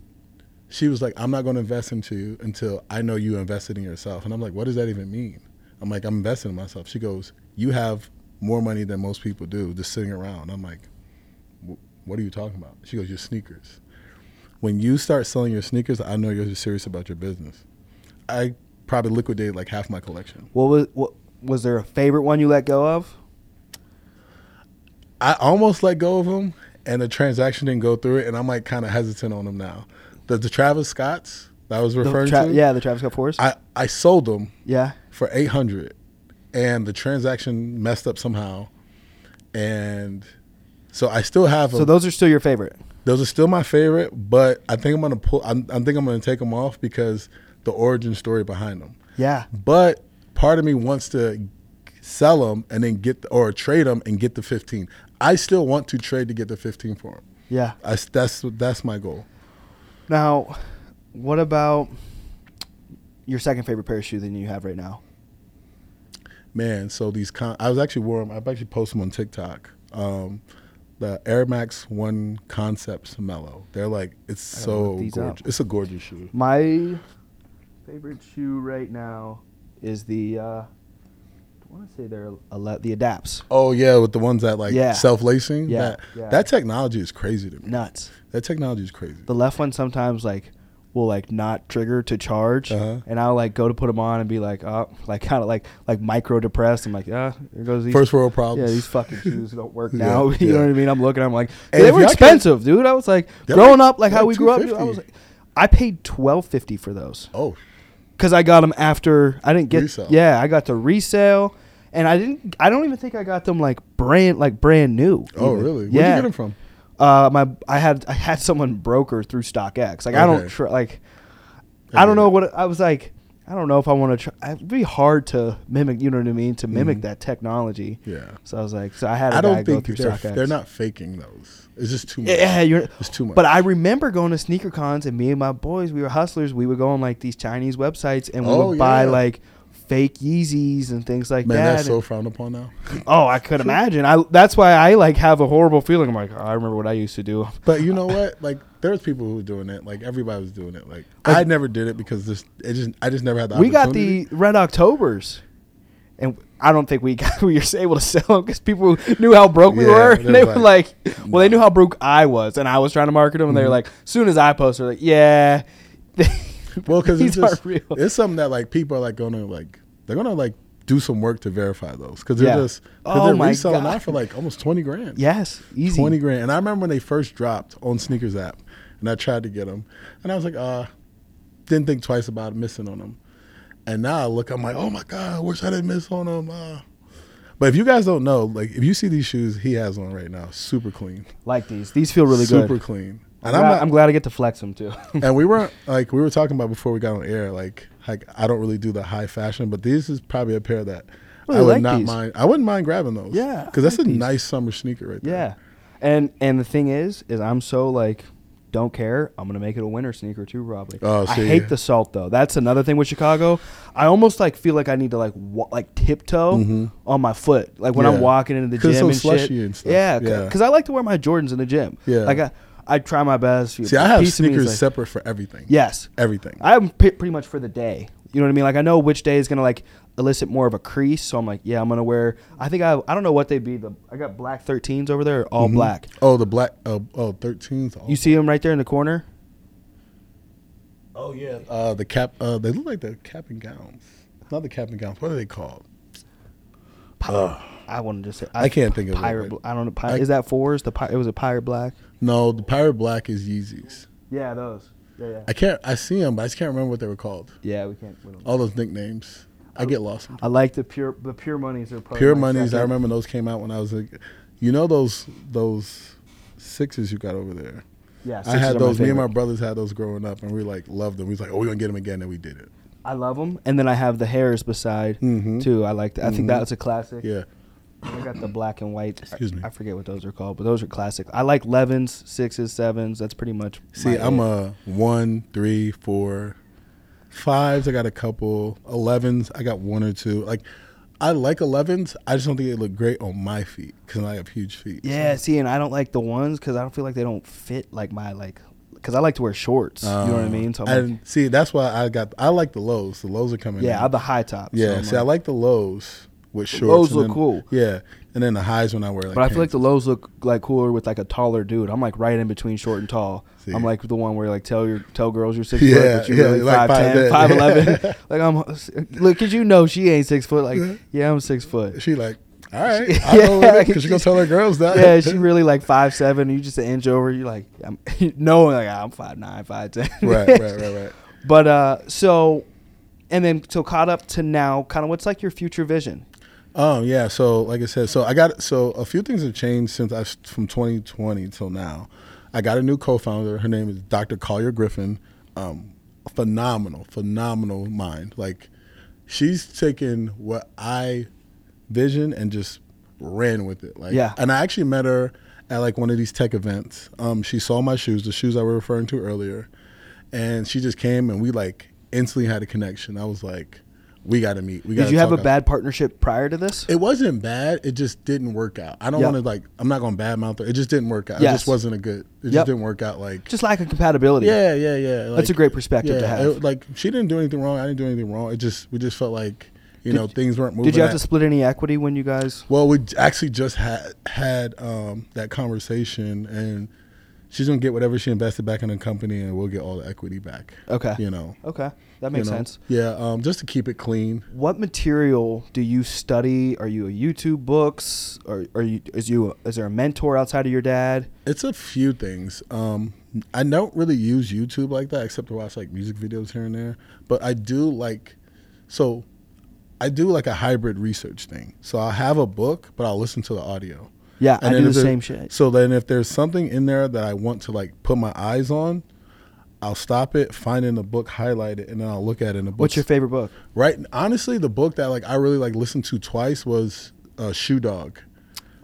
she was like, "I'm not going to invest into you until I know you invested in yourself." And I'm like, "What does that even mean?" I'm like, "I'm investing in myself." She goes, "You have more money than most people do, just sitting around." I'm like, "What are you talking about?" She goes, "Your sneakers." When you start selling your sneakers, I know you're serious about your business. I probably liquidated like half my collection. What was what was there a favorite one you let go of? I almost let go of them, and the transaction didn't go through it, and I'm like kind of hesitant on them now. The, the Travis Scotts that I was referring Tra- to, yeah, the Travis Scott Force. I, I sold them yeah, for 800 and the transaction messed up somehow and so i still have them so those are still your favorite. those are still my favorite but i think i'm gonna pull I'm, i think i'm gonna take them off because the origin story behind them Yeah, but part of me wants to sell them and then get or trade them and get the 15 i still want to trade to get the 15 for him. yeah. I, that's that's my goal Now, what about your second favorite pair of shoes that you have right now? Man, so these con- I was actually wore them. I've actually posted them on TikTok. Um, the Air Max One Concepts Mellow. They're like it's so these up. gorgeous. It's a gorgeous shoe. My favorite shoe right now is the. Uh, want to say they're ele- the Adapts. Oh yeah, with the ones that like Yeah. self lacing. Yeah, that, yeah. that technology is crazy to me. Nuts. That technology is crazy. The left one sometimes like will like not trigger to charge, Uh-huh. and I'll like go to put them on and be like, oh, <laughs> like kind of like like micro depressed. I'm like, yeah, here goes these. First world problems. yeah, these fucking <laughs> shoes don't work Yeah, now. <laughs> you yeah. know what I mean? I'm looking. I'm like, they were expensive, dude. I was like, growing like- up, like how we grew up. Dude, I was like, I paid twelve fifty for those. oh, because I got them after I didn't get Resale. yeah I got the resale and I didn't I don't even think I got them like brand like brand new. oh even. really? Where'd yeah. you get them from? Uh, my I had I had someone broker through StockX. Like I don't tr- like I I don't know what I was like. I don't know if I want to try. It'd be hard to mimic. You know what I mean? To mimic Mhm. that technology. Yeah. So I was like, so I had a I guy don't go think through they're, StockX. they're not faking those. It's just too much. Yeah, you're. It's too much. But I remember going to sneaker cons and me and my boys, we were hustlers. We would go on like these Chinese websites and we Oh, would buy like fake Yeezys and things like Man, that. that's so frowned upon now. <laughs> oh, I could imagine. I that's why I like have a horrible feeling. I'm like, oh, I remember what I used to do. <laughs> But you know what? Like, there's people who were doing it. Like, everybody was doing it. Like, Like- I never did it because this. It just. I just never had the. we got the Red Octobers, and I don't think we got <laughs> we were able to sell them because people knew how broke we Yeah, were. they And <laughs> they were like, like, well, they knew how broke I was, and I was trying to market them, and they were Mhm. like, as soon as I posted, they're like, yeah. <laughs> Well, because it's just real. it's something that like people are like gonna like they're gonna like do some work to verify those because they're Yeah. just because Oh they're reselling God. out for like almost twenty grand. yes, easy. twenty grand. And I remember when they first dropped on sneakers app, and I tried to get them, and I was like, uh, didn't think twice about missing on them. And now I look, I'm like, oh my god, I wish I didn't miss on them. Uh. But if you guys don't know, like if you see these shoes he has on right now, super clean, like these. These feel really super good. Super clean. I'm, And I'm, glad, not, I'm glad I get to flex them too. <laughs> and we weren't like we were talking about before we got on air. Like, like I don't really do the high fashion, but this is probably a pair that Really I would like not these. mind. I wouldn't mind grabbing those. Yeah, because that's like a these. nice summer sneaker right there. yeah, and and the thing is, is I'm so like. Don't care. I'm gonna make it a winter sneaker too, probably. Oh, I see. hate the salt though. That's another thing with Chicago. I almost like feel like I need to like wa- like tiptoe Mhm. on my foot, like when Yeah. I'm walking into the 'Cause it's gym so and slushy shit. and stuff. Yeah, Yeah. because I like to wear my Jordans in the gym. Yeah. like I, I try my best. See, I have Piece of me is sneakers like- separate for everything. Yes, everything. I have 'em pi- pretty much for the day. You know what I mean? Like I know which day is gonna like elicit more of a crease, so I'm like, yeah, I'm gonna wear. I think I I don't know what they'd be. The I got black 13s over there, all Mhm. black. Oh, the black. Oh, oh 13s. Oh. You see them right there in the corner. Oh yeah. Uh, the cap. Uh, they look like the cap and gowns. Not the cap and gowns. What are they called? Uh, I wanted to just say. I can't think of it, pirate. Bl- I don't know. I- is that fours? The pi- it was a pirate black. No, the Pirate Black is Yeezys. Yeah, those. Yeah, yeah. I can't. I see them, but I just can't remember what they were called. Yeah, we can't. We All those nicknames. I get lost. I like the pure. The pure monies are Pure monies. I remember those came out when I was like, You know those those sixes you got over there. Yeah, I had those. Me and my brothers had those growing up, and we like loved them. We was like, oh, we're gonna get them again, and we did it. I love them, and then I have the hairs beside Mhm. too. I like that. I think Mhm. that's a classic. Yeah. I got the black and white. Excuse me. I forget what those are called, but those are classic. I like 11s, sixes, sevens. That's pretty much. See, I'm it. a one, three, four, fives. I got a couple. Elevens. I got one or two. Like, I like elevens. I just don't think they look great on my feet because I have huge feet. Yeah, see, and I don't like the ones because I don't feel like they don't fit like my like. Because I like to wear shorts. you know what I Um, mean? So I'm like, see, that's why I got. I like the lows. The lows are coming. yeah, in. I'm the high tops. Yeah, I'm see, I like the lows with shorts. lows look then- cool. Yeah, and then the highs when I wear like. But I feel like the lows look like cooler with like a taller dude. I'm like right in between short and tall. See. I'm like the one where like tell your tell girls you're six <laughs> Yeah, foot, but you're yeah, really like five ten, five- yeah. <laughs> <laughs> like I'm look, cause you know she ain't six foot. Like yeah, I'm six foot. She like, all right, I know Yeah, because she gonna tell her girls that. yeah, she really like five seven. You just an inch over. You like I'm knowing like I'm five nine, five ten. right, right, right, right. But uh, so and then so caught up to now, kind of what's like your future vision? Um, yeah. So, like I said, so I got so a few things have changed since I from 2020 till now. I got a new co-founder. Her name is Dr. Collier Griffin. Um, phenomenal, phenomenal mind. Like, she's taken what I vision and just ran with it. Like, Yeah. And I actually met her at like one of these tech events. Um, she saw my shoes, the shoes I was referring to earlier, and she just came and we like instantly had a connection. I was like, we got to meet. We. Did you have a bad partnership prior to this? It wasn't bad. It just didn't work out. I don't Yeah. want to like. I'm not going to badmouth her. It just didn't work out. It Yes. just wasn't a good. It Yep. just didn't work out. Like. Just lack of compatibility. Yeah, yeah, yeah. That's a great perspective to have. it- like she didn't do anything wrong. I didn't do anything wrong. It just we just felt like you know things weren't moving. Did you have at- to split any equity when you guys? Well, we actually just had had um, that conversation, and she's gonna get whatever she invested back in the company, and we'll get all the equity back. Okay. You know. Okay, that you makes know? sense. Yeah, um, just to keep it clean. What material do you study? Are you a YouTube books? Or are you is you is there a mentor outside of your dad? It's a few things. Um, I don't really use YouTube like that, except to watch like music videos here and there. But I do like, so I do like a hybrid research thing. So I'll have a book, but I'll listen to the audio. Yeah, I do the same shit. So then, if there's something in there that I want to like put my eyes on, I'll stop it, find it in the book, highlight it, and then I'll look at it in the book. What's your favorite book? right? Honestly, the book that like I really like listened to twice was uh, Shoe Dog.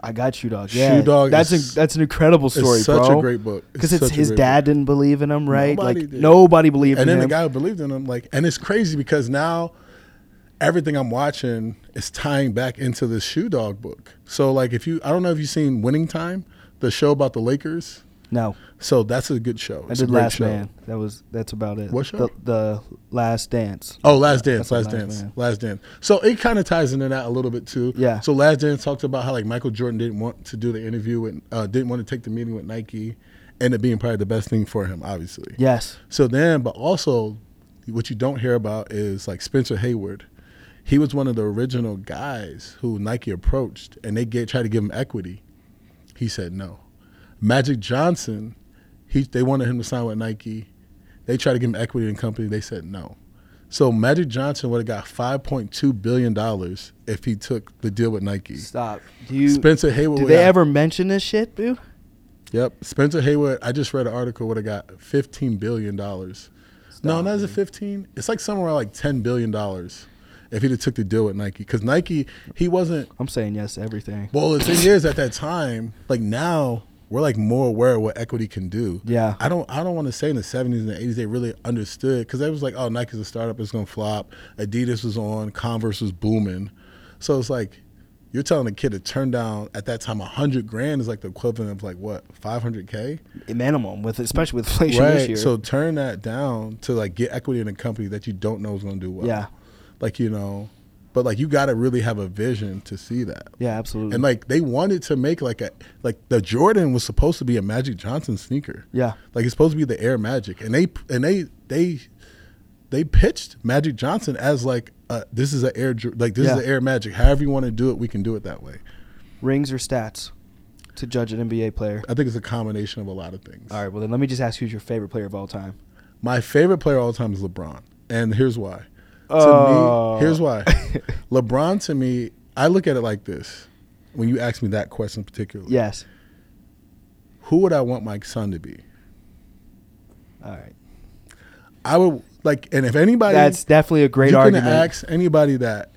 I got you, dog. Yeah, Shoe Dog That's is- a, that's an incredible story, it's such bro. a great book Because it's a his dad book. didn't believe in him, right? Nobody like did. nobody believed and in him. And then the guy who believed in him like and it's crazy because now everything i'm watching is tying back into this shoe dog book so like if you i don't know if you've seen winning time the show about the lakers no, so that's a good show I it's a did Last show Man. That was that's about it. What show? The, the Last Dance. Oh, Last Dance, That's Last Dance, Man. Last Dance. So it kind of ties into that a little bit too. Yeah. So Last Dance talked about how like Michael Jordan didn't want to do the interview with, uh, didn't want to take the meeting with Nike, ended up being probably the best thing for him, obviously. Yes. So then, but also, what you don't hear about is like Spencer Haywood. He was one of the original guys who Nike approached, and they get, tried to give him equity. He said no. Magic Johnson, he they wanted him to sign with Nike. They tried to give him equity in the company. They said no. So Magic Johnson would have got five point two billion dollars if he took the deal with Nike. Stop. Do you? Spencer Haywood. do they got- ever mention this shit, boo? Yep. Spencer Haywood. I just read an article would have got fifteen billion dollars. No, not is it fifteen? It's like somewhere like ten billion dollars if he'd have took the deal with Nike. Because Nike, he wasn't. I'm saying yes to everything. Well, the thing is, at that time, like now, we're like more aware of what equity can do. Yeah. I don't. I don't want to say in the seventies and the eighties they really understood because they was like, oh, Nike's a startup, it's gonna flop. Adidas was on, Converse was booming, so it's like. You're telling a kid to turn down at that time a hundred grand is like the equivalent of like what five hundred k, Minimum with especially with <laughs> inflation this year. So turn that down to like get equity in a company that you don't know is going to do well. Yeah. Like you know, but like you got to really have a vision to see that. yeah, absolutely. And like they wanted to make like a like the Jordan was supposed to be a Magic Johnson sneaker. yeah. Like it's supposed to be the Air Magic, and they and they they they pitched Magic Johnson as like uh, this is an Air like this Yeah. is the Air Magic. However you want to do it, we can do it that way. Rings or stats to judge an NBA player? I think it's a combination of a lot of things. All right. Well, then let me just ask you who's your favorite player of all time. My favorite player of all time is LeBron, and here's why. Oh. To me, oh. here's why. <laughs> LeBron to me, I look at it like this. When you ask me that question particularly, Yes. who would I want my son to be? All right. I would like, and if anybody That's definitely a great you argument. can ask anybody that.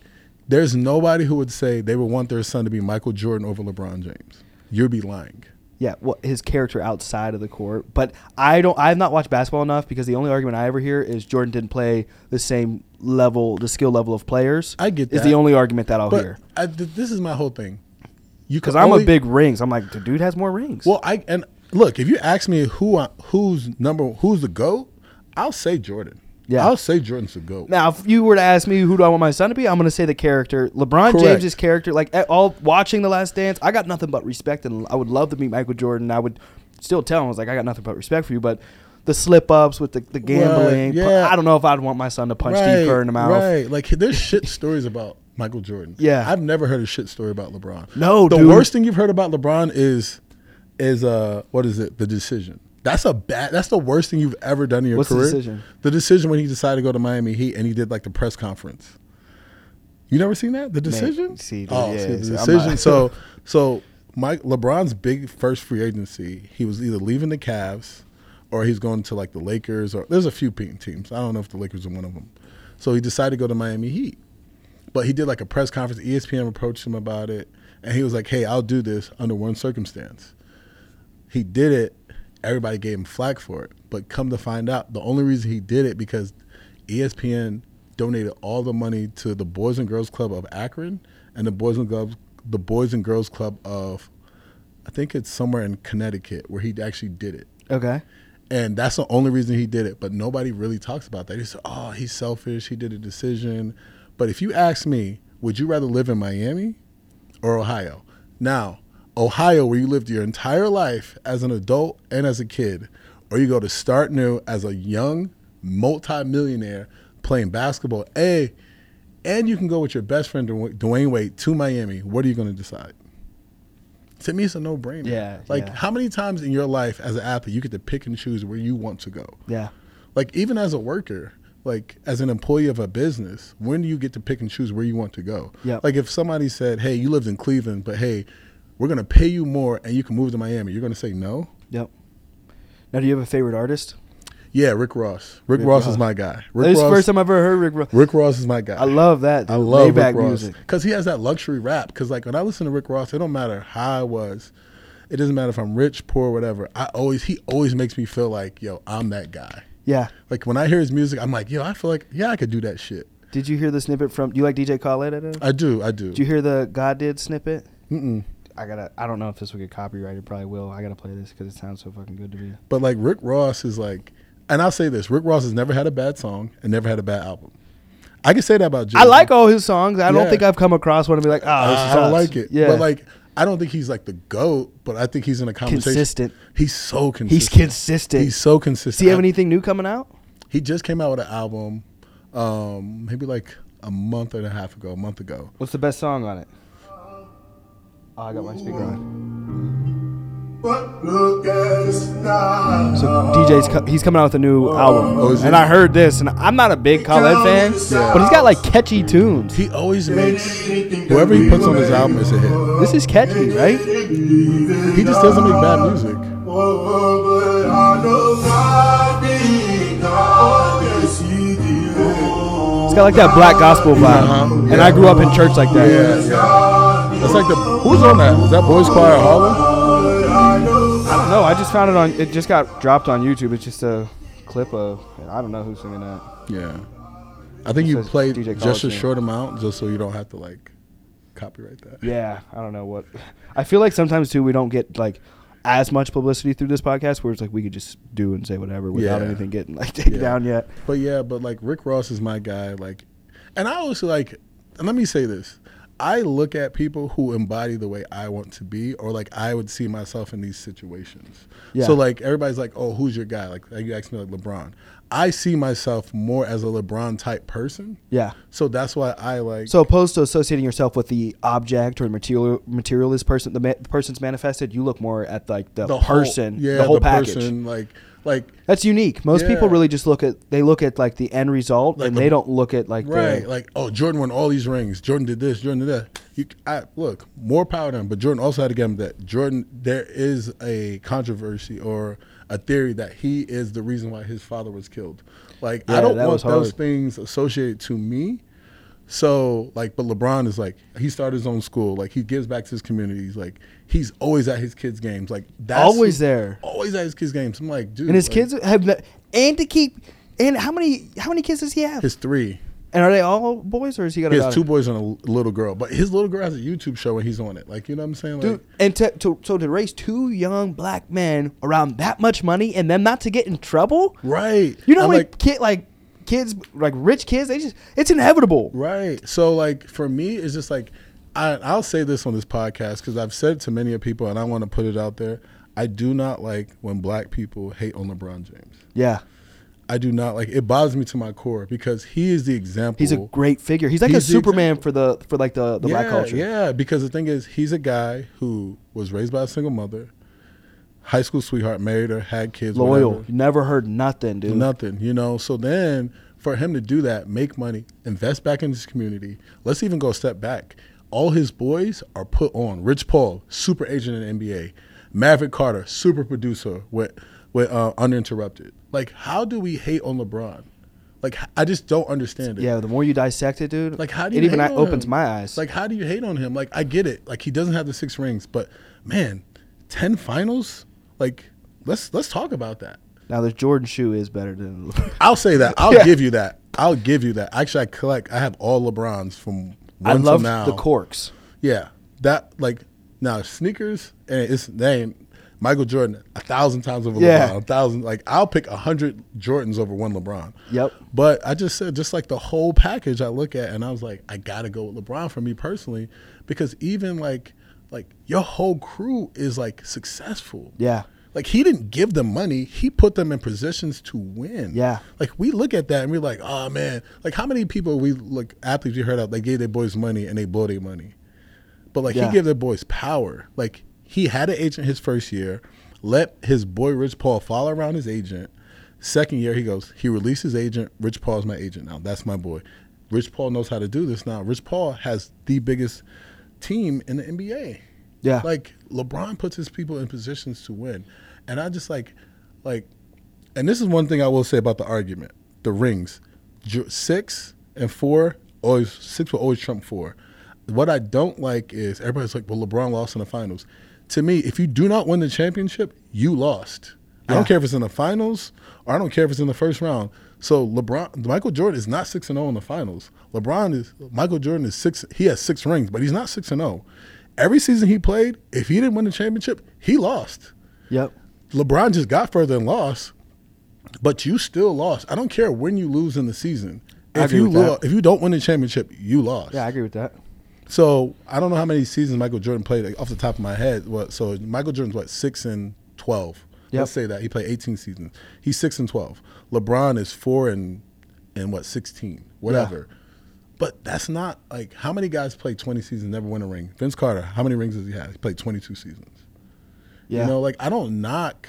There's nobody who would say they would want their son to be Michael Jordan over LeBron James. You'd be lying. Yeah, well, his character outside of the court. But I don't. I have not watched basketball enough because the only argument I ever hear is Jordan didn't play the same level, the skill level of players. I get Is that. the only argument that I'll But hear. I, th- this is my whole thing. You Because I'm a big rings. I'm like, the dude has more rings. Well, I and look, if you ask me who I, who's number who's the goat, I'll say Jordan. Yeah. I'll say Jordan's the goat. Now, if you were to ask me who do I want my son to be, I'm going to say the character. LeBron Correct. James's character, like all watching The Last Dance, I got nothing but respect, and I would love to meet Michael Jordan. I would still tell him, I was like, I got nothing but respect for you, but the slip ups with the, the gambling, pu- yeah. I don't know if I'd want my son to punch right, Steve Kerr in the mouth. Right. Like there's shit stories about Michael Jordan. <laughs> Yeah. I've never heard a shit story about LeBron. No, the dude. worst thing you've heard about LeBron is is uh what is it? The decision. That's a bad. That's the worst thing you've ever done in your What's the career. decision? The decision when he decided to go to Miami Heat and he did like the press conference. You never seen that? The decision? see, oh, yeah, see, the decision. so, <laughs> so Mike LeBron's big first free agency, he was either leaving the Cavs or he's going to like the Lakers or there's a few teams. I don't know if the Lakers are one of them. So he decided to go to Miami Heat. But he did like a press conference. ESPN approached him about it, and he was like, "Hey, I'll do this under one circumstance." He did it. Everybody gave him flack for it, but come to find out, the only reason he did it because ESPN donated all the money to the Boys and Girls Club of Akron and the Boys and Girls the Boys and Girls Club of I think it's somewhere in Connecticut where he actually did it. Okay. And that's the only reason he did it. But nobody really talks about that. He said, oh, he's selfish. He did a decision. But if you ask me, would you rather live in Miami or Ohio? Now, Ohio, where you lived your entire life as an adult and as a kid, or you go to start new as a young multimillionaire playing basketball, A, and you can go with your best friend, Dwyane Wade, to Miami, what are you going to decide? To me, it's a no-brainer. Yeah, Like, yeah. how many times in your life as an athlete you get to pick and choose where you want to go? Yeah. Like, even as a worker, like as an employee of a business, when do you get to pick and choose where you want to go? Yep. Like, if somebody said, "Hey, you lived in Cleveland, but hey, we're gonna pay you more and you can move to Miami," you're gonna say no. Yep. Now, do you have a favorite artist? Yeah, Rick Ross. Rick, Rick Ross, Ross. is my guy. Rick this is Ross. the first time I've ever heard Rick Ross. Rick Ross is my guy. I love that. I love Maybach Rick Ross music. because he has that luxury rap. Because like when I listen to Rick Ross, it don't matter how I was. It doesn't matter if I'm rich, poor, whatever. I always he always makes me feel like yo, I'm that guy. Yeah. Like when I hear his music, I'm like yo, I feel like yeah, I could do that shit. Did you hear the snippet from? Do you like DJ Khaled? At? I do, I do. Did you hear the God did snippet? Mm-mm. I gotta. I don't know if this will get copyrighted. Probably will. I gotta play this because it sounds so fucking good to me. But like Rick Ross is like, and I'll say this: Rick Ross has never had a bad song and never had a bad album. I can say that about Jay. I like all his songs. I don't think I've come across one and be like, oh, this I don't us." like it. Yeah, But like, I don't think he's like the goat. But I think he's in a conversation. consistent. He's so consistent. He's consistent. He's so consistent. Does he have anything new coming out? He just came out with an album, um, maybe like a month and a half ago, a month ago. What's the best song on it? Oh, I got my speaker on. But look at us now. So DJ's co- he's coming out with a new album, Oh, and? I heard this, and I'm not a big Khaled fan, but he's got like catchy tunes. He always makes whoever he puts on his album is a hit. This is catchy, right? He just doesn't make bad music. Oh, but I know God be God, yes, He did. It's got like that black gospel vibe, Uh-huh, and. I grew up in church like that. Yeah, yeah. That's like the who's on that? Is that Boys Choir Harlem? I I don't know. I just found it on. It just got dropped on YouTube. It's just a clip of. I don't know who's singing that. Yeah. I think you played DJ just a short amount, just so you don't have to like copyright that. Yeah, I don't know what. I feel like sometimes too we don't get like as much publicity through this podcast, where it's like we could just do and say whatever without Yeah. anything getting like taken Yeah. down yet. But yeah, but like Rick Ross is my guy. Like, and I also like. And let me say this: I look at people who embody the way I want to be, or like I would see myself in these situations. Yeah. So like everybody's like, "Oh, who's your guy?" Like, like you asked me like LeBron. I see myself more as a LeBron type person. Yeah. So that's why I like. So opposed to associating yourself with the object or the material materialist person, the, ma- the person's manifested, you look more at like the, the whole- person, yeah, the whole package. person, like, like That's unique. Most people really just look at they look at like the end result Like and the- they don't look at like right, the like oh, Jordan won all these rings. Jordan did this. Jordan did that. You, I, look, more power to him. But Jordan also had to get him that Jordan. There is a controversy or a theory that he is the reason why his father was killed. Like Yeah, I don't want those things associated to me. So like, but LeBron is like he started his own school. Like he gives back to his community. He's like he's always at his kids' games. Like that's Always there. Always at his kids' games. I'm like, dude. and his like, kids have and to keep and how many how many kids does he have? His three. and are they all boys or is he got a He has two boys and a little girl, but his little girl has a YouTube show and he's on it. Like you know what I'm saying? Like, Dude, and to, to so to raise two young black men around that much money and them not to get in trouble, right? you know, how many like kid like kids like rich kids, they just it's inevitable. right. So like for me, it's just like I, I'll say this on this podcast because I've said it to many people and I want to put it out there. I do not like when black people hate on LeBron James. Yeah, I do not like. It bothers me to my core because he is the example. he's a great figure. He's like He's a Superman for the for like the the yeah, black culture. Yeah, because the thing is, he's a guy who was raised by a single mother, high school sweetheart, married her, had kids, Loyal. whatever. Never heard nothing, dude. Nothing, you know. So then, for him to do that, make money, invest back in his community. Let's even go a step back. All his boys are put on. Rich Paul, super agent in the NBA. Maverick Carter, super producer with with uh, Uninterrupted. Like, how do we hate on LeBron? Like, I just don't understand it. Yeah, the more you dissect it, dude, Like, how do it you even hate on opens him? my eyes. Like, how do you hate on him? Like, I get it. Like, he doesn't have the six rings, but man, ten finals. Like, let's let's talk about that. now the Jordan shoe is better than. <laughs> I'll say that. I'll Yeah. give you that. I'll give you that. Actually, I collect. I have all LeBrons from I love the corks. Yeah, that like now sneakers and it's name Michael Jordan a thousand times over Yeah. LeBron. A thousand like I'll pick a hundred Jordans over one LeBron. Yep. But I just said just like the whole package I look at and I was like I gotta go with LeBron for me personally because even like like your whole crew is like successful. Yeah. Like he didn't give them money; he put them in positions to win. Yeah. Like we look at that and we're like, oh man, like how many people we like athletes you heard of? They gave their boys money and they blow their money, but like Yeah. he gave their boys power. Like he had an agent his first year, let his boy Rich Paul follow around his agent. Second year, he goes, he released his agent. Rich Paul's my agent now. That's my boy. Rich Paul knows how to do this now. Rich Paul has the biggest team in the NBA. Yeah. Like LeBron puts his people in positions to win. And I just like like and this is one thing I will say about the argument. The rings. 6 and 4 always 6 will always trump 4. What I don't like is everybody's like, "Well, LeBron lost in the finals." To me, if you do not win the championship, you lost. I don't care if it's in the finals or I don't care if it's in the first round. So LeBron, Michael Jordan is not six and zero in the finals. LeBron is Michael Jordan is six. He has six rings, but he's not six and zero. Every season he played, if he didn't win the championship, he lost. Yep. LeBron just got further and lost, but you still lost. I don't care when you lose in the season. If you lo- if you don't win the championship, you lost. Yeah, I agree with that. So I don't know how many seasons Michael Jordan played like, off the top of my head. What? So Michael Jordan's what six and twelve. Yep. Let's say that he played eighteen seasons. He's six and twelve. LeBron is four and and what sixteen, whatever. But that's not like how many guys play twenty seasons never win a ring. Vince Carter, how many rings does he have? He played twenty two seasons. Yeah. You know, like I don't knock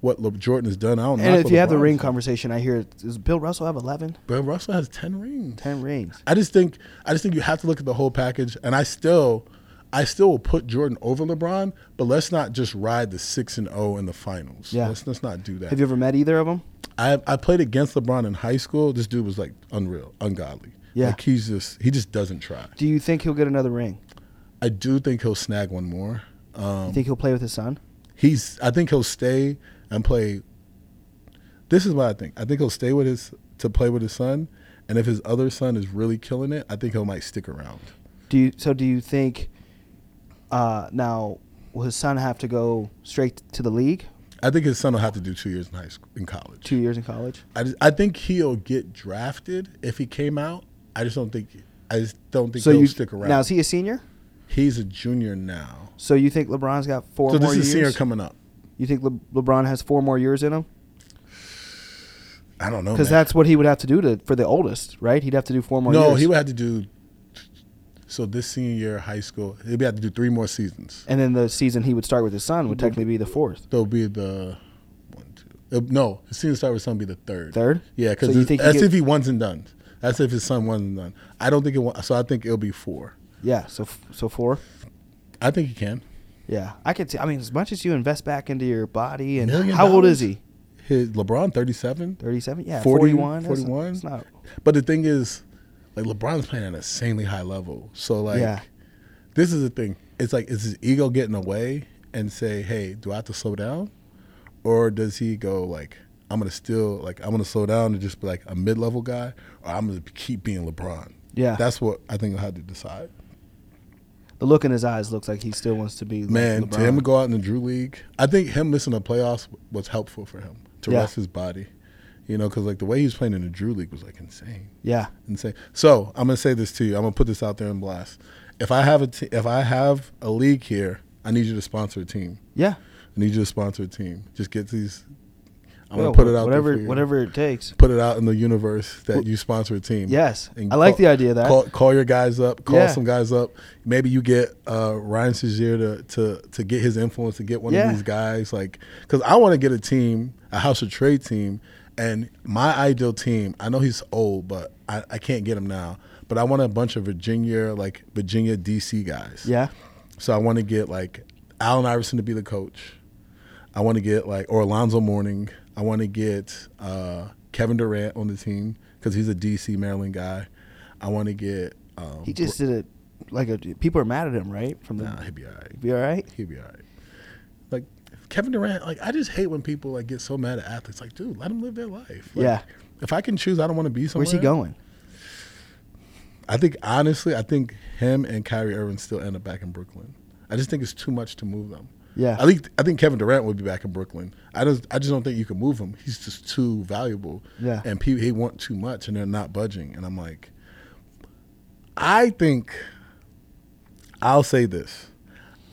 what Le- Jordan has done. I don't. and if you have the ring conversation, I hear does Bill Russell have 11, Bill Russell has ten rings. 10 rings? I just think I just think you have to look at the whole package, and I still, I still will put Jordan over LeBron, but let's not just ride the six and zero in the finals. Yeah. let's, let's not do that. Have you ever met either of them? I I played against LeBron in high school. This dude was like unreal, ungodly. Yeah. like he's just he just doesn't try. Do you think he'll get another ring? I do think he'll snag one more. Um, you think he'll play with his son? he's I think he'll stay and play. This is what I think. I think he'll stay with his to play with his son, and if his other son is really killing it, I think he might stick around. Do you so do you think uh, now will his son have to go straight to the league? I think his son will have to do two years in high school, in college. Two years in college? I, just, I think he'll get drafted if he came out. I just don't think. I just don't think So he'll you stick around. now is he a senior? He's a junior now, So you think LeBron's got four so more this is years? senior coming up. you think Le- LeBron has four more years in him? I don't know. Because that's what he would have to do to for the oldest, right? He'd have to do four more no, years. he would have to do. So this senior year of high school, he'd have to do three more seasons. and then the season he would start with his son would technically be the fourth. There'll be the one, two. uh, no, his season start with son be the third. Third? Yeah, because So that's if he one's and done. That's if his son and done. I don't think it. So I think it'll be four. Yeah, so so four. I think he can. Yeah, I could. See, I mean, as much as you invest back into your body, and Million how old is he? His LeBron thirty seven. Thirty-seven. Yeah, 40, 41. That's- 41. It's not. But the thing is, like LeBron's playing at an insanely high level. So like, Yeah. this is the thing. It's like is his ego getting away and say, "Hey, do I have to slow down?" Or does he go like, "I'm gonna still like I'm gonna slow down and just be like a mid level guy, or I'm gonna keep being LeBron." Yeah. that's what I think I had to decide. The look in his eyes looks like he still wants to be. Man, to him to go out in the Drew League, I think him missing the playoffs was helpful for him to Yeah. rest his body. You know, because like the way he was playing in the Drew League was like insane. Yeah, insane. So I'm gonna say this to you. I'm gonna put this out there in blast. If I have a if I have a league here, I need you to sponsor a team. yeah. I need you to sponsor a team. Just get these. I'm gonna put it out whatever, there whatever it takes. Put it out in the universe that you sponsor a team. Yes, I like call- the idea of that. Call, call your guys up. Call Yeah. some guys up. Maybe you get uh, Ryan Sezier to, to to get his influence to get one Yeah. of these guys. Like, because I want to get a team, a House of Trade team, and my ideal team. I know he's old, but I, I can't get him now. But I want a bunch of Virginia, like Virginia DC guys. yeah, So I want to get like Allen Iverson to be the coach. I want to get like or Alonzo Mourning. I want to get uh, Kevin Durant on the team because he's a DC Maryland guy. I want to get. Um, he just did it. Like a, people are mad at him, right? From the, Nah, he'd be all right. He'd be all right. He'd be all right. Like Kevin Durant, like I just hate when people like get so mad at athletes. Like, dude, let them live their life. Like, Yeah. If I can choose, I don't want to be somewhere. Where's he going? I think honestly, I think him and Kyrie Irving still end up back in Brooklyn. I just think it's too much to move them. Yeah. I think I think Kevin Durant would be back in Brooklyn. I just I just don't think you can move him. He's just too valuable. Yeah. And people he want too much and they're not budging. And I'm like, I think I'll say this.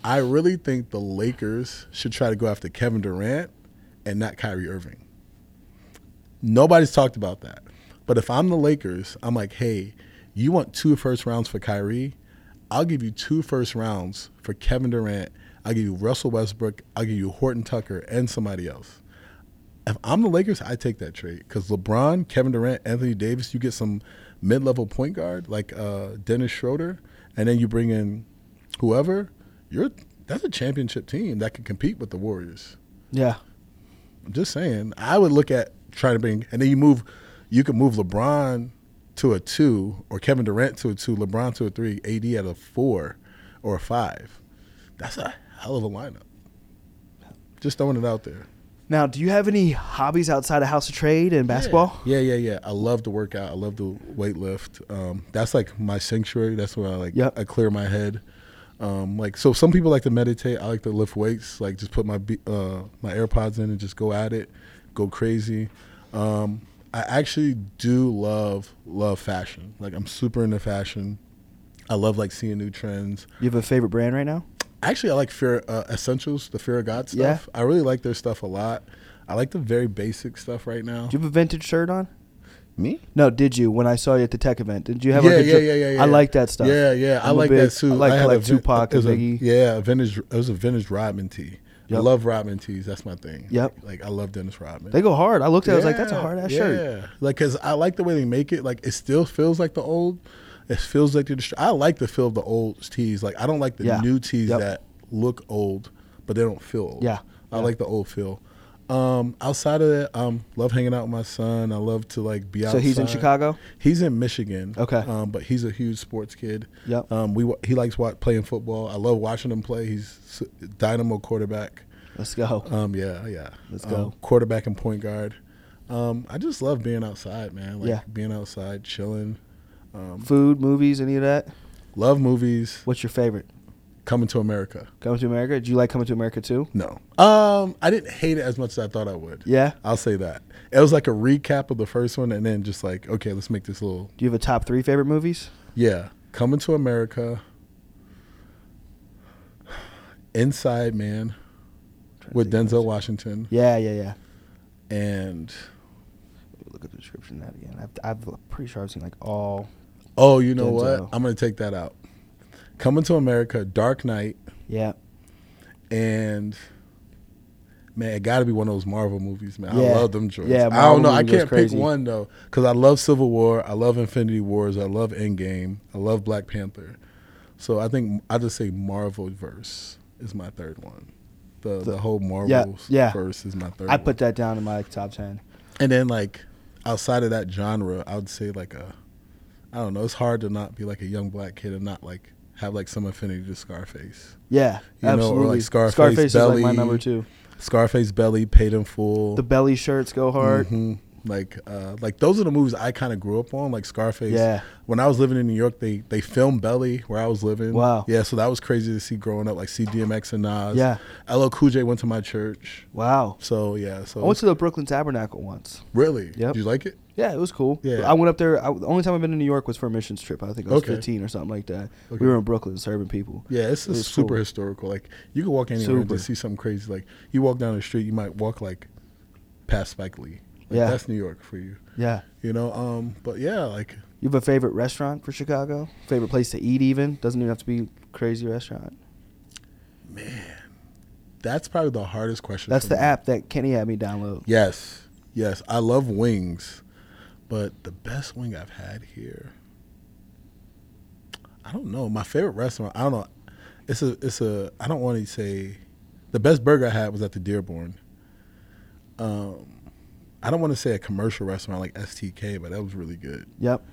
I really think the Lakers should try to go after Kevin Durant and not Kyrie Irving. Nobody's talked about that. But if I'm the Lakers, I'm like, hey, you want two first rounds for Kyrie? I'll give you two first rounds for Kevin Durant. I'll give you Russell Westbrook. I'll give you Horton Tucker and somebody else. If I'm the Lakers, I take that trade because LeBron, Kevin Durant, Anthony Davis, you get some mid-level point guard like uh, Dennis Schroeder, and then you bring in whoever. You're that's a championship team that can compete with the Warriors. Yeah, I'm just saying. I would look at trying to bring, and then you move. You could move LeBron to a two, or Kevin Durant to a two, LeBron to a three, AD at a four or a five. That's a hell of a lineup. Just throwing it out there. Now, do you have any hobbies outside of House of Trade and basketball? Yeah, yeah, yeah. I love to work out. I love to weight lift. Um, that's like my sanctuary. That's where I like Yep. I clear my head. Um, like so, some people like to meditate. I like to lift weights. Like just put my uh, my AirPods in and just go at it, go crazy. Um, I actually do love love fashion. Like I'm super into fashion. I love like seeing new trends. You have a favorite brand right now? Actually, I like Fear uh, Essentials, the Fear of God Yeah. stuff. I really like their stuff a lot. I like the very basic stuff right now. Do you have a vintage shirt on? Me? No, did you when I saw you at the tech event? Did you have yeah, like a yeah, yeah, yeah, yeah. I like that stuff. Yeah, yeah, I I'm a like big- that too. I like had a Tupac and a- Biggie. yeah, a vintage. It was a vintage Rodman tee. I love Rodman tees. That's my thing. Yep. Like I love Dennis Rodman. They go hard. I looked at it, I was like, that's a hard ass yeah. shirt. Like, cause I like the way they make it. Like, it still feels like the old. It feels like the. dist- I like the feel of the old tees. Like, I don't like the Yeah. new tees Yep. that look old, but they don't feel old. Yeah. I Yeah. like the old feel. Um, outside of that, um, love hanging out with my son. I love to like be outside. So he's in Chicago? He's in Michigan. Okay. Um, but he's a huge sports kid. Yep. Um, we wa- he likes wa- playing football. I love watching him play. He's s- dynamo quarterback. Let's go. Um, yeah, yeah. Let's Um, go. quarterback and point guard. Um, I just love being outside, man. Like Yeah. being outside, chilling. Food, movies, any of that? Love movies. What's your favorite? Coming to America. Coming to America? Do you like Coming to America too? No. Um, I didn't hate it as much as I thought I would. Yeah. I'll say that. It was like a recap of the first one, and then just like, okay, let's make this little. Do you have a top three favorite movies? Yeah, Coming to America. Inside Man with Denzel Washington Yeah, yeah, yeah. and look at the description of that again. I've, I've I'm pretty sure I've seen like all. Oh, you know Denzel. what? I'm gonna take that out. Coming to America, Dark Knight, Yeah. and man, it got to be one of those Marvel movies, man. Yeah. I love them joints. Yeah, I don't know. I can't pick one though, because I love Civil War, I love Infinity Wars, I love Endgame, I love Black Panther. So I think I just say Marvel verse is my third one. The the, whole Marvel yeah. verse is my third. I one. put that down in my like, top ten. And then like outside of that genre, I would say like a I don't know, it's hard to not be like a young black kid and not like have like some affinity to Scarface. Yeah, You know, or, like, absolutely. Scarface Scarface is like my number two. Scarface Belly, Paid in Full. The belly shirts go hard. Mhm. Like uh like those are the movies I kind of grew up on, like Scarface. Yeah. When I was living in New York, they they filmed Belly where I was living. Wow. Yeah, so that was crazy to see growing up, like see DMX and Nas. Yeah. LL Cool J went to my church. Wow. So yeah, so I went to the Brooklyn Tabernacle once. really. Yeah. Did you like it? Yeah, it was cool. Yeah. I went up there. I, the only time I've been to New York was for a missions trip. I think I was Okay. 15 or something like that. Okay. We were in Brooklyn serving people. Yeah, it's, It super cool. historical. Like you can walk anywhere and Super. just see something crazy. Like you walk down the street, you might walk like past Spike Lee. Like, Yeah. that's New York for you. Yeah. You know, um, but yeah, like You have a favorite restaurant for Chicago? Favorite place to eat? Even doesn't even have to be crazy restaurant. Man, that's probably the hardest question. That's the me. app that Kenny had me download. Yes, yes, I love wings, but the best wing I've had here, I don't know. My favorite restaurant, I don't know. It's a, it's a. I don't want to say, the best burger I had was at the Dearborn. Um, I don't want to say a commercial restaurant like STK, but that was really good. Yep.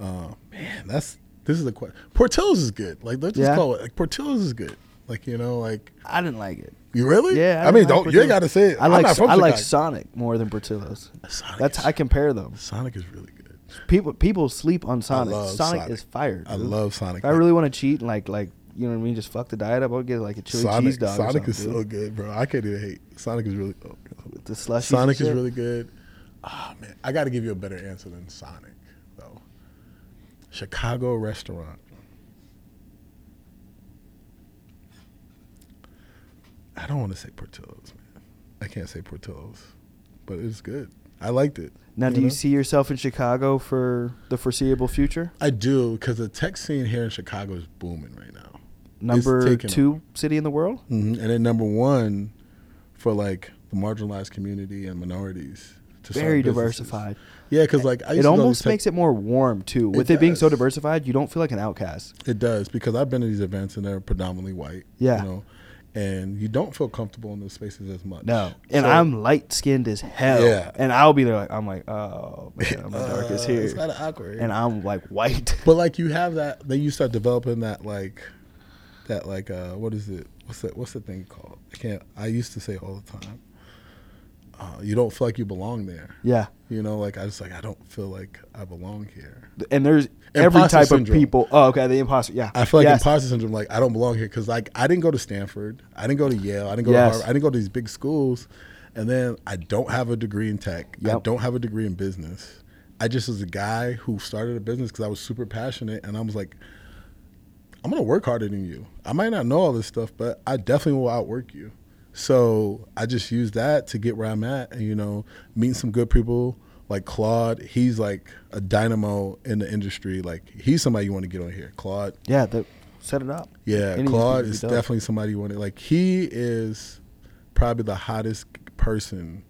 Uh, man, that's this is the question. Portillo's is good. Like let's just Yeah. call it. Like Portillo's is good. Like you know, like I didn't like it. You really? Yeah. I, mean, didn't like don't you ain't got to say it. I like I like Sonic more than Portillo's. Sonic. That's is, I compare them. Sonic is really good. People people sleep on Sonic. Sonic, Sonic. is fire. I love Sonic. If I really want to cheat and like like you know what I mean, just fuck the diet up. I'll get like a chili Sonic, cheese dog. Sonic is something, so good, bro. I can't even hate. Sonic is really. Oh, the slushies Sonic is really good. Ah man, I got to give you a better answer than Sonic though. Chicago restaurant. I don't want to say Portillo's, man. I can't say Portillo's, but it's good. I liked it. Now, do you see yourself in Chicago for the foreseeable future? I do because the tech scene here in Chicago is booming right now. Number two city in the world? hmm And then number one for like the marginalized community and minorities. Very diversified. Yeah, because like It to go to almost makes it more warm too. With It it, being so diversified, you don't feel like an outcast. It does because I've been to these events and they're predominantly white. Yeah. You know, and you don't feel comfortable in those spaces as much. No, and So- I'm light skinned as hell. Yeah. and I'll be there like I'm like, oh man, I'm the <laughs> darkest Uh, here, It's kind of awkward. and I'm like white. <laughs> but like you have that, then you start developing that like, that like uh, what is it? What's that? What's the thing called? I can't. I used to say all the time. Uh, you don't feel like you belong there. yeah, You know, like I just like I don't feel like I belong here. and there's every Imposter type syndrome. of people. Oh, okay, the imposter. Yeah, I feel like Yes. imposter syndrome. Like I don't belong here because like I didn't go to Stanford, I didn't go to Yale, I didn't go Yes. to Harvard, I didn't go to these big schools, and then I don't have a degree in tech. I don't have a degree in business. I just was a guy who started a business because I was super passionate, and I was like, I'm gonna work harder than you. I might not know all this stuff, but I definitely will outwork you. So I just use that to get where I'm at, and you know, meeting some good people like Claude. He's like a dynamo in the industry. Like he's somebody you want to get on here. Claude. Yeah, the, set it up. Yeah, Any Claude is definitely somebody you want to like. He is probably the hottest person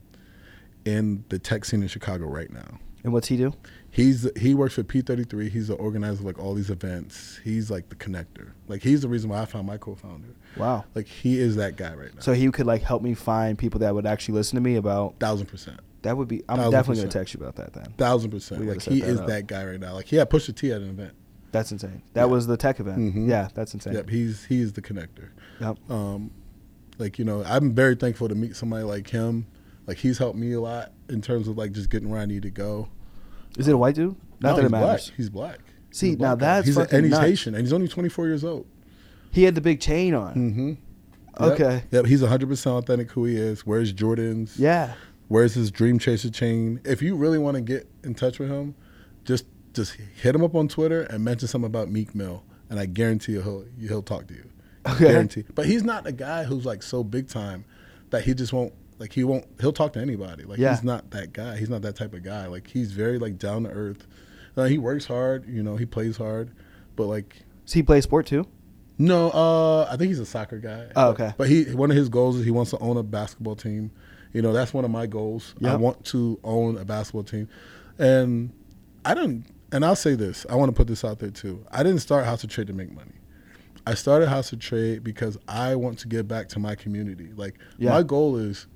in the tech scene in Chicago right now. And what's he do? He's he works for P33. He's the organizer of like all these events. He's like the connector. Like he's the reason why I found my co-founder. Wow. Like he is that guy right now. So he could like help me find people that would actually listen to me about. thousand percent, That would be. I'm Thousand definitely gonna text you about that then. thousand percent. Like he that is up. that guy right now. Like he had Pusha T at an event. That's insane. That Yeah. was the tech event. Mhm. Yeah, that's insane. Yep, he's he's the connector. Yep. um, like you know, I'm very thankful to meet somebody like him. Like he's helped me a lot in terms of like just getting where I need to go. Is it a white dude? Not No, that he's it matters. Black. He's black. See, He's a now guy. that's he's and he's nuts. Haitian and he's only 24 years old. He had the big chain on. Mm-hmm. Okay. Yep. yep. He's 100 percent authentic who he is. Where's Jordans. Yeah. Where's his Dream Chaser chain. If you really want to get in touch with him, just just hit him up on Twitter and mention something about Meek Mill, and I guarantee you he'll he'll talk to you. Okay. Guarantee. But he's not a guy who's like so big time that he just won't Like he won't. He'll talk to anybody. Like Yeah. he's not that guy. He's not that type of guy. Like he's very like down to earth. Uh, he works hard. You know, he plays hard, but like Does he play sport too? No, uh, I think he's a soccer guy. Oh, okay. But he one of his goals is he wants to own a basketball team. You know, that's one of my goals. I want to own a basketball team, and I don't. And I'll say this: I want to put this out there too. I didn't start House of Trade to make money. I started House of Trade because I want to give back to my community. Like Yeah. my goal is,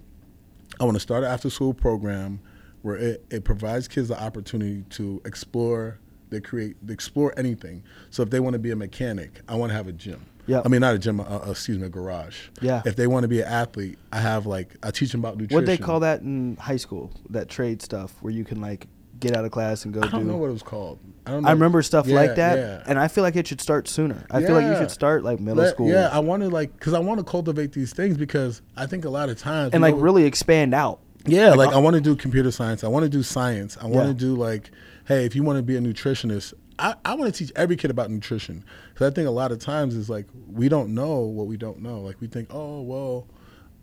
I want to start an after school program where it, it provides kids the opportunity to explore, they create, they explore anything. So if they want to be a mechanic, I want to have a gym. Yeah. I mean, not a gym, uh, uh, excuse me, a garage. Yeah. If they want to be an athlete, I have like I teach them about nutrition. What they call that in high school? That trade stuff where you can like get out of class and go I don't do. know what it was called. I don't know. I remember stuff Yeah, like that, yeah. and I feel like it should start sooner. I feel like you should start like middle Let- school, Yeah, I want to like because I want to cultivate these things because I think a lot of times and like go- really expand out. Yeah, like, uh, I want to do computer science. I want to do science. I want Yeah. to do like, hey, if you want to be a nutritionist, I, I want to teach every kid about nutrition because I think a lot of times is like we don't know what we don't know. Like we think, oh well,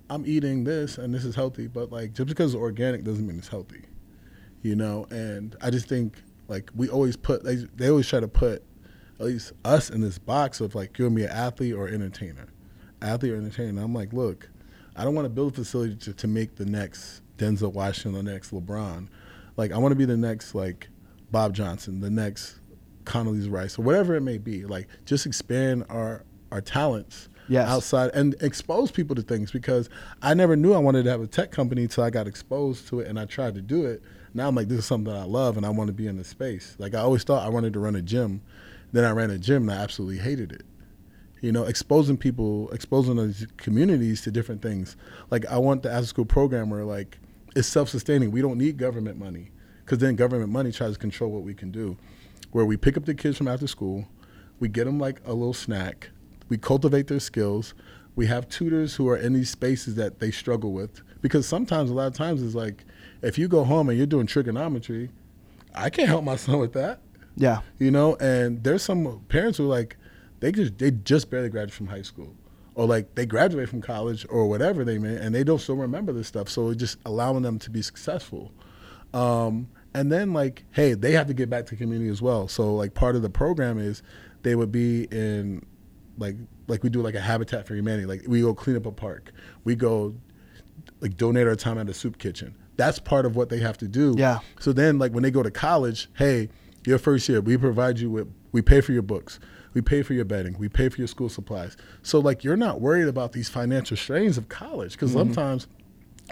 I'm eating this and this is healthy, but like just because it's organic doesn't mean it's healthy, you know. And I just think like we always put they, they always try to put at least us in this box of like you're gonna be an athlete or entertainer, athlete or entertainer. And I'm like, look, I don't want to build a facility to, to make the next Denzel Washington, the next LeBron. Like I want to be the next like Bob Johnson, the next Condoleezza Rice, or whatever it may be. Like just expand our our talents Yes. outside and expose people to things because I never knew I wanted to have a tech company until I got exposed to it and I tried to do it. Now I'm like, this is something that I love and I want to be in this space. Like I always thought I wanted to run a gym. Then I ran a gym and I absolutely hated it you know, exposing people, exposing those communities to different things. Like I want the after school program where like it's self sustaining. We don't need government money because then government money tries to control what we can do. Where we pick up the kids from after school, we get them like a little snack, we cultivate their skills. We have tutors who are in these spaces that they struggle with because sometimes a lot of times it's like if you go home and you're doing trigonometry, I can't help my son <laughs> with that Yeah, you know and there's some parents who are like they just they just barely graduated from high school or like they graduate from college or whatever they may and they don't still remember this stuff so it's just allowing them to be successful. Um, and then like hey they have to get back to the community as well. So like part of the program is they would be in like like we do like a habitat for humanity. Like we go clean up a park. We go like donate our time at a soup kitchen. That's part of what they have to do. Yeah. so then, like when they go to college, hey, your first year, we provide you with, we pay for your books, we pay for your bedding, we pay for your school supplies. So like you're not worried about these financial strains of college because mm-hmm. sometimes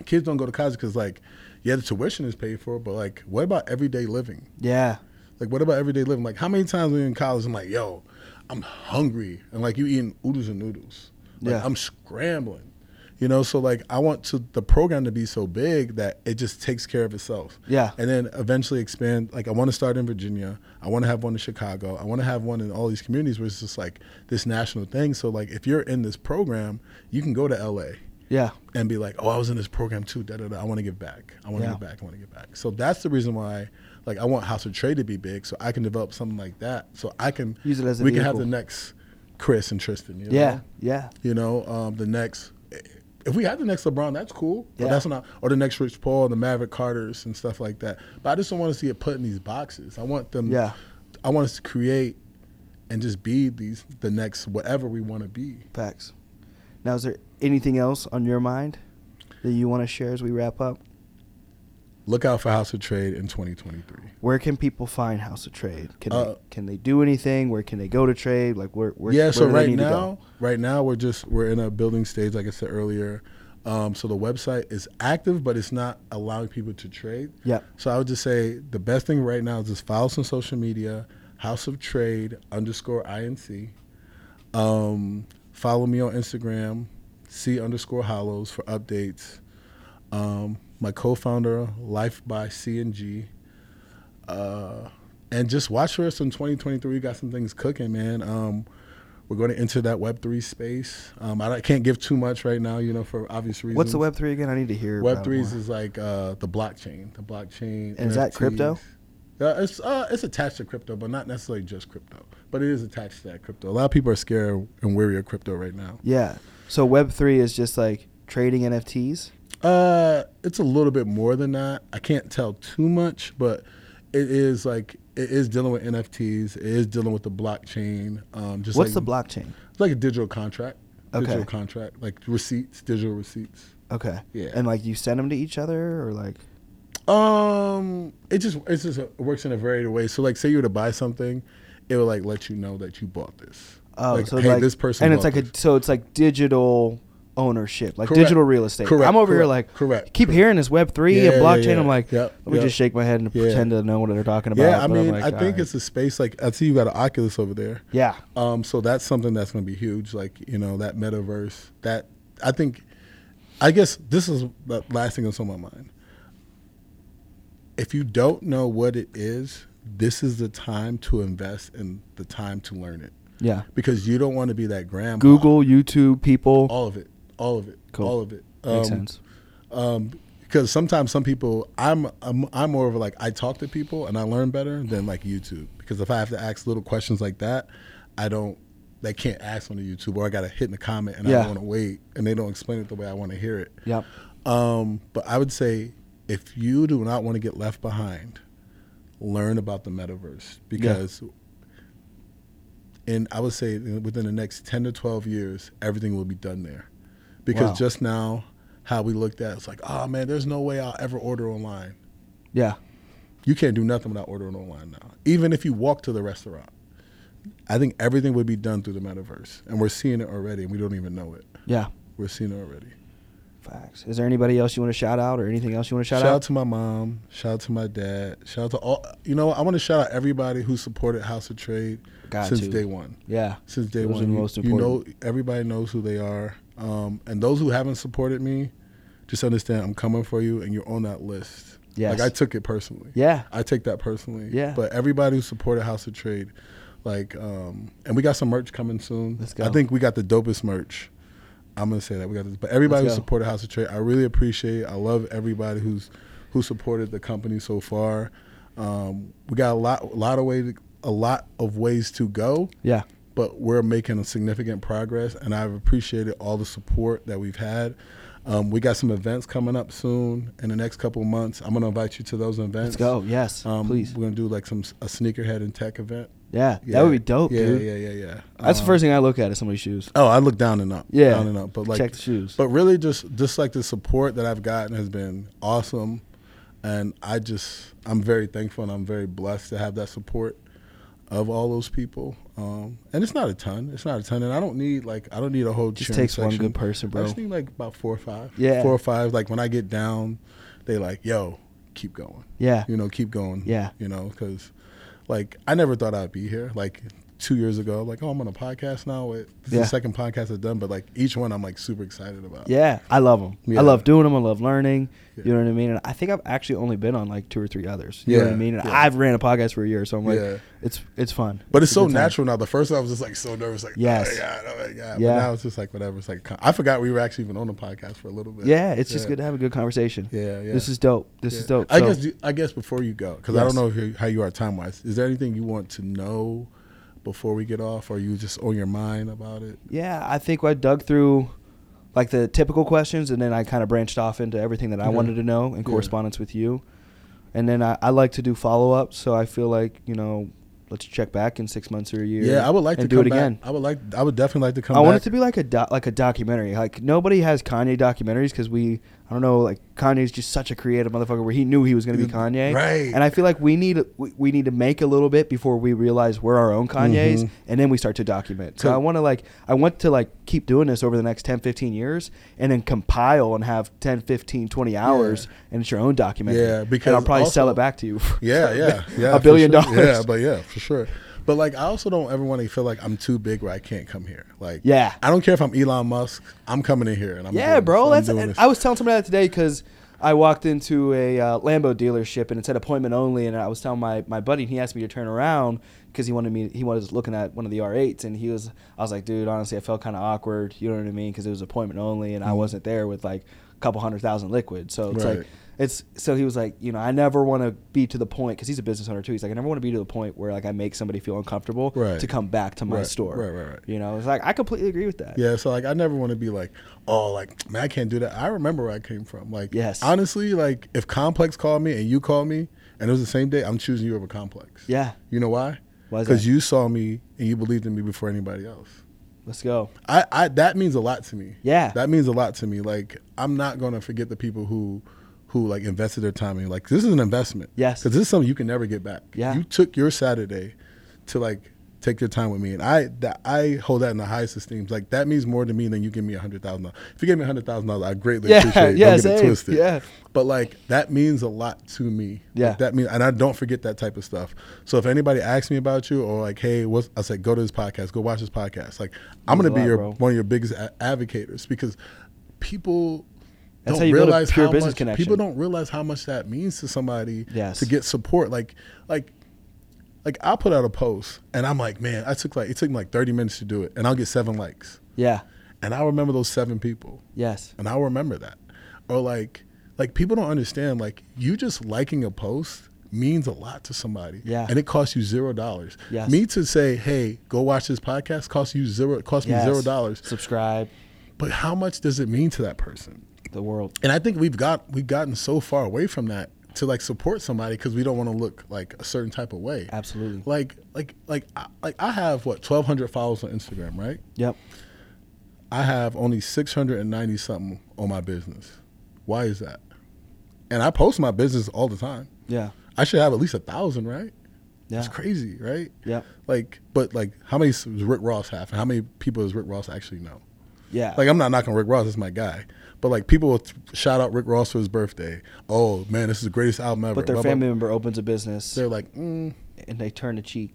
kids don't go to college because like yeah, the tuition is paid for, but like what about everyday living? yeah, Like what about everyday living? Like how many times when you're in college, I'm like, yo, I'm hungry, and like you eating oodles and noodles. Like, Yeah. I'm scrambling. You know, so like I want to the program to be so big that it just takes care of itself. Yeah. And then eventually expand. Like I want to start in Virginia. I want to have one in Chicago. I want to have one in all these communities where it's just like this national thing. So like if you're in this program, you can go to LA yeah, and be like, oh, I was in this program too. Da, da, da. I want to give back. I want to Yeah. give back. I want to give back. So that's the reason why, like, I want House of Trade to be big, so I can develop something like that. So I can Use it as a we can have the next Chris and Tristan. You yeah, yeah, You know, um, the next. If we have the next LeBron, that's cool. But Yeah. that's not, or the next Rich Paul, the Maverick Carters, and stuff like that. But I just don't want to see it put in these boxes. I want them. Yeah. I want us to create and just be these the next whatever we want to be. facts. Now, is there anything else on your mind that you want to share as we wrap up? Look out for House of Trade in 2023. Where can people find House of Trade? Can Uh, they can they do anything? Where can they go to trade? Like where? where yeah, where so right need to go? now, right now we're just we're in a building stage, like I said earlier. Um, so the website is active, but it's not allowing people to trade. Yep. So I would just say the best thing right now is just follow us on social media, House of Trade underscore INC. Um, follow me on Instagram, C underscore Hollows for updates. Um, my co-founder, Life by C and G. Uh, and just watch for us in 2023. We got some things cooking, man. Um, we're going to enter that Web three space. Um, I, can't give too much right now, you know, for obvious reasons. What's the Web three again? I need to hear. Web3 is like uh, the blockchain, the blockchain. And is that crypto? Uh, it's uh, it's attached to crypto, but not necessarily just crypto. But it is attached to that crypto. A lot of people are scared and wary of crypto right now. Yeah. So Web three is just like trading NFTs. Uh, it's a little bit more than that. I can't tell too much, but it is like it is dealing with NFTs. It is dealing with the blockchain. Um, just What's like, the blockchain? It's like a digital contract. Okay. Digital contract, like receipts, digital receipts. Okay. Yeah. And like you send them to each other or like Um, it just it's just works in a variety way. So like, say you were to buy something, it will like let you know that you bought this. oh like, so hey, like this person and it's like this. a so it's like digital ownership, like Correct. digital real estate. Correct, I'm over here like correct, keep correct. hearing this Web three Yeah, and blockchain. yeah. I'm like, Yep, let me yep. just shake my head and Yeah. pretend to know what they're talking about. Yeah, I mean, like, I think alright. it's a space like I see you got an Oculus over there. yeah, Um, so that's something that's going to be huge. Like you know that metaverse. That I think, I guess this is the last thing that's on my mind. If you don't know what it is, this is the time to invest and the time to learn it yeah. because you don't want to be that grandma. Google, YouTube, people. all of it, all of it, Cool. all of it. Makes Um, sense. um, because sometimes some people, I'm, I'm I'm more of like I talk to people and I learn better than like YouTube. Because if I have to ask little questions like that, I don't. They can't ask on the YouTube, or I got to hit in the comment and I Yeah. don't want to wait, and they don't explain it the way I want to hear it. Yep. Um, but I would say if you do not want to get left behind, learn about the metaverse because, in I would say within the next ten to twelve years, everything will be done there. Because Wow. just now, how we looked at it's like, oh man, there's no way I'll ever order online. Yeah. You can't do nothing without ordering online now. Even if you walk to the restaurant, I think everything would be done through the metaverse, and we're seeing it already, and we don't even know it. Yeah. We're seeing it already. Facts. Is there anybody else you want to shout out or anything else you want to shout, Shout, out Shout out? to my mom. Shout out to my dad. Shout out to all. You know, what? I want to shout out everybody who supported House of Trade Got since to. day one. Yeah. Since day Those one, you, you know, everybody knows who they are. Um, and those who haven't supported me, just understand I'm coming for you, and you're on that list. Yes. Like I took it personally. Yeah. I take that personally. Yeah. But everybody who supported House of Trade, like, um, and we got some merch coming soon. Let's go. I think we got the dopest merch. I'm gonna say that we got this, but everybody who supported House of Trade, I really appreciate. it. I love everybody who's who supported the company so far. Um, we got a lot, a lot of way, a lot of ways to go, Yeah. But we're making a significant progress, and I've appreciated all the support that we've had. Um, we got some events coming up soon in the next couple of months. I'm gonna invite you to those events. Let's go. Yes. Um, please. We're gonna do like some a sneakerhead and tech event. Yeah. That would be dope, yeah, dude. Yeah, yeah, yeah. That's the Um, first thing I look at is somebody's shoes. Oh, I look down and up. Yeah. down and up. But like, Check the shoes. but really, just just like the support that I've gotten has been awesome, and I just I'm very thankful and I'm very blessed to have that support of all those people. Um, and it's not a ton. It's not a ton, and I don't need like I don't need a whole. Just takes one good person, bro. I just need like about four or five. Yeah. four or five. Like when I get down, they like, yo, keep going. Yeah. You know, keep going. Yeah. You know, because like I never thought I'd be here. Like two years ago, like oh, I'm on a podcast now. It- This Yeah. is the second podcast I've done, but like each one, I'm like super excited about. Yeah, I love them. Yeah. I love doing them. I love learning. Yeah. You know what I mean? And I think I've actually only been on like two or three others. You know what I mean? And. I've ran a podcast for a year, so I'm like, it's it's fun. But it's, a so good time. natural now. The first time I was just like so nervous, like Yes. oh my god, oh my god. Yeah. But now it's just like whatever. It's like I forgot we were actually even on the podcast for a little bit. Yeah, it's just good to have a good conversation. Yeah, yeah. This is dope. This is dope. I So- guess I guess before you go, because I don't know you, how you are time wise. Is there anything you want to know before we get off, or you just on your mind about it? Yeah, I think I dug through like the typical questions, and then I kind of branched off into everything that I Okay. wanted to know in Yeah. correspondence with you. And then I, I like to do follow up, so I feel like you know, let's check back in six months or a year. Yeah, I would like to do come it again. I would like. I would definitely like to come. I back. want it to be like a doc, like a documentary. Like nobody has Kanye documentaries because we, I don't know, like Kanye's just such a creative motherfucker where he knew he was going to be Kanye. Right. And I feel like we need we, we need to make a little bit before we realize we're our own Kanyes, Mhm. and then we start to document. So So- I want to like I want to like keep doing this over the next 10, 15 years, and then compile and have 10, 15, 20 hours, and it's your own documentary. Yeah, and because I'll probably sell it back to you. for Yeah, yeah, <laughs> yeah. a billion sure. dollars. Yeah, but yeah, for sure. But like, I also don't ever want to feel like I'm too big where I can't come here. Like, Yeah. I don't care if I'm Elon Musk. I'm coming in here and I'm Yeah, doing bro. I'm That's. doing and this. I was telling somebody that today because I walked into a uh, Lambo dealership and it said appointment only, and I was telling my, my buddy, and he asked me to turn around because he wanted me. He was looking at one of the R8s, and he was. I was like, dude, honestly, I felt kind of awkward. You know what I mean? Because it was appointment only, and I Mhm. wasn't there with like a couple hundred thousand liquid. So it's Right. like it's so he was like, you know, I never want to be to the point because he's a business owner too. He's like, I never want to be to the point where like I make somebody feel uncomfortable Right. to come back to my Right, store. right, right, right. You know, it's like I completely agree with that. Yeah, so like I never want to be like, oh, like man, I can't do that. I remember where I came from. Like, Yes. honestly, like if Complex called me and you called me and it was the same day, I'm choosing you over Complex. Yeah. You know why? Why Because you saw me and you believed in me before anybody else. Let's go. I, I that means a lot to me. Yeah. that means a lot to me. Like I'm not gonna forget the people who who like invested their time in. Like this is an investment. Yes. because this is something you can never get back. Yeah. you took your Saturday to like take your time with me, and I that I hold that in the highest esteem. Like that means more to me than you give me a hundred thousand dollars. If you give me a hundred thousand dollars, I greatly Yeah, appreciate it. <laughs> yeah, Don't get it twisted. Yeah. but like that means a lot to me. Yeah. Like, that means, and I don't forget that type of stuff. So if anybody asks me about you or like, hey, what's I say, go to this podcast, go watch this podcast. Like I'm gonna be lot, your bro. one of your biggest a- advocates because people That's don't how you realize pure how business much connection. people don't realize how much that means to somebody Yes. to get support. Like like like I'll put out a post and I'm like, man, I took like it took me like 30 minutes to do it, and I'll get seven likes, Yeah. and I remember those seven people Yes. and I'll remember that. Or like like people don't understand like you just liking a post means a lot to somebody. Yeah. And it costs you zero dollars. Yes. Me to say, hey, go watch this podcast costs you zero it costs Yes. me zero dollars. Subscribe. But how much does it mean to that person? The world. And I think we've got we've gotten so far away from that to like support somebody because we don't want to look like a certain type of way. Absolutely. Like like like I, like I have what twelve hundred followers on Instagram, right? Yep. I have only 690 something on my business. Why is that? And I post my business all the time. Yeah. I should have at least a thousand, right? Yeah. It's crazy, right? Yeah. Like, but like, how many does Rick Ross have? And how many people does Rick Ross actually know? Yeah. Like, I'm not knocking Rick Ross. That's my guy. But like, people will th- shout out Rick Ross for his birthday. Oh man, this is the greatest album ever. but their Blah, blah. family member opens a business They're like, mm, and they turn the cheek.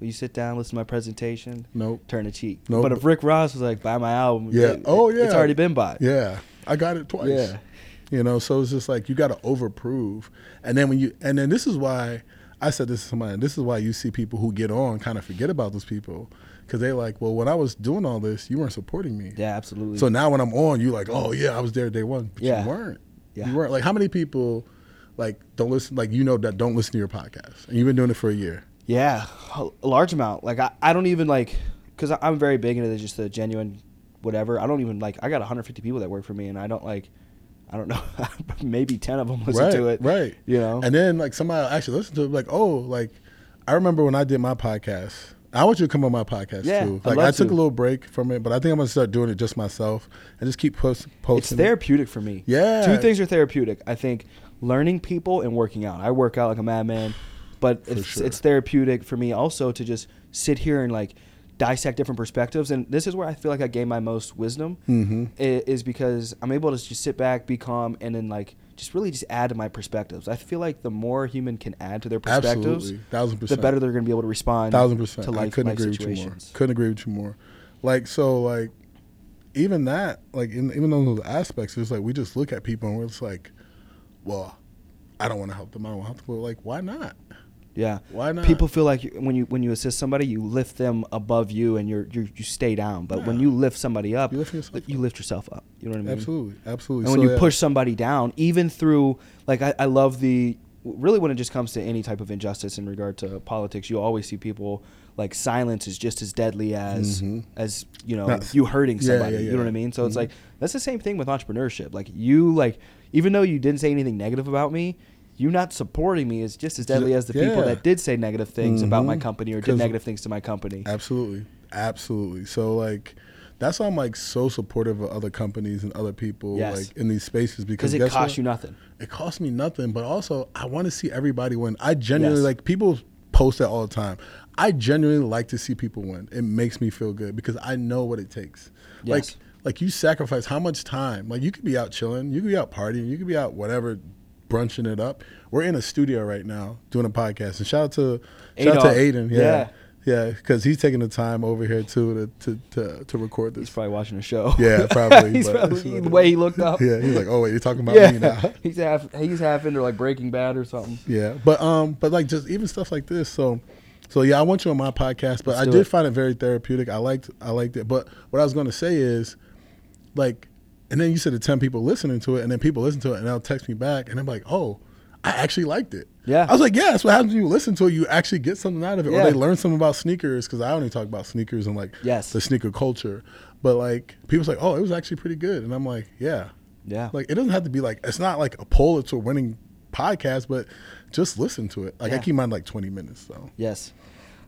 Will you sit down, listen to my presentation? nope. Turn the cheek. Nope. But if Rick Ross was like, buy my album, Yeah. it- Oh, yeah. It's already been bought. Yeah, I got it twice. Yeah. You know, so it's just like you got to overprove, and then when you, and then this is why I said this to somebody. This is why you see people who get on kind of forget about those people because they're like, well, when I was doing all this, you weren't supporting me. Yeah, absolutely. So now when I'm on, you like, oh yeah, I was there day one, but Yeah. you weren't. Yeah. You weren't. Like, how many people, like, don't listen? Like, you know that don't listen to your podcast, and you've been doing it for a year. Yeah, a large amount. Like I, I don't even like because I'm very big into the, just the genuine whatever. I don't even like. I got 150 people that work for me, and I don't like. I don't know. <laughs> maybe 10 of them listen right, to it. Right. You know. And then like somebody actually listen to it, like, oh, like I remember when I did my podcast. I want you to come on my podcast Yeah, too. Like I took to. a little break from it, but I think I'm gonna start doing it just myself and just keep post, posting. it's it. therapeutic for me. Yeah. Two things are therapeutic. I think learning people and working out. I work out like a madman, but it's sure. it's therapeutic for me also to just sit here and like dissect different perspectives. And this is where I feel like I gain my most wisdom Mhm. is because I'm able to just sit back, be calm, and then like just really just add to my perspectives. I feel like the more a human can add to their perspectives, the better they're going to be able to respond thousand percent. to I life, couldn't life agree with you more. situations. Couldn't agree with you more. Like so, like even that, like in, even those aspects, it's like we just look at people and we're just like, well, I don't want to help them. I don't want to help them. We're like, why not? Yeah. Why not? People feel like you, when you when you assist somebody, you lift them above you, and you're, you're you stay down. But when you lift somebody up, You lift yourself you up. lift yourself up. You know what I mean? Absolutely, absolutely. And when So, you yeah. push somebody down, even through like I, I love the really when it just comes to any type of injustice in regard to politics, you always see people like silence is just as deadly as Mhm. as you know That's- you hurting yeah, somebody. yeah, You know what I mean? So it's Mhm. like that's the same thing with entrepreneurship. Like you like even though you didn't say anything negative about me. You not supporting me is just as deadly as the people that did say negative things about my Mhm. company or did negative things to my company. Absolutely, absolutely. So like, that's why I'm like so supportive of other companies and other people Yes. like in these spaces because it costs what? you nothing. It costs me nothing, but also I want to see everybody win. I genuinely Yes. like people post that all the time. I genuinely like to see people win. It makes me feel good because I know what it takes. Yes. Like like you sacrifice how much time? Like you could be out chilling, you could be out partying, you could be out whatever brunching it up. We're in a studio right now doing a podcast. And shout out to shout out to Aiden. Yeah. Yeah, because he's taking the time over here too to to to, to record He's this. probably watching a show. Yeah, <laughs> probably, he's probably the way he looked up. Yeah, he's like, oh wait, you're talking about me now. <laughs> he's half he's half into like Breaking Bad or something. Yeah, but um, but like just even stuff like this. So, so yeah, I want you on my podcast, but Let's I did it. find it very therapeutic. I liked, I liked it. But what I was going to say is, like, And then you said the ten people listening to it, and then people listen to it, and they'll text me back, and I'm like, oh, I actually liked it. Yeah. I was like, yeah, that's what happens when you listen to it. You actually get something out of it, Yeah. or they learn something about sneakers because I only talk about sneakers and like Yes. the sneaker culture. But like people's like, oh, it was actually pretty good, and I'm like, yeah, Yeah. like it doesn't have to be like it's not like a Pulitzer winning podcast, but just listen to it. Like I keep mine like 20 minutes though. Yes.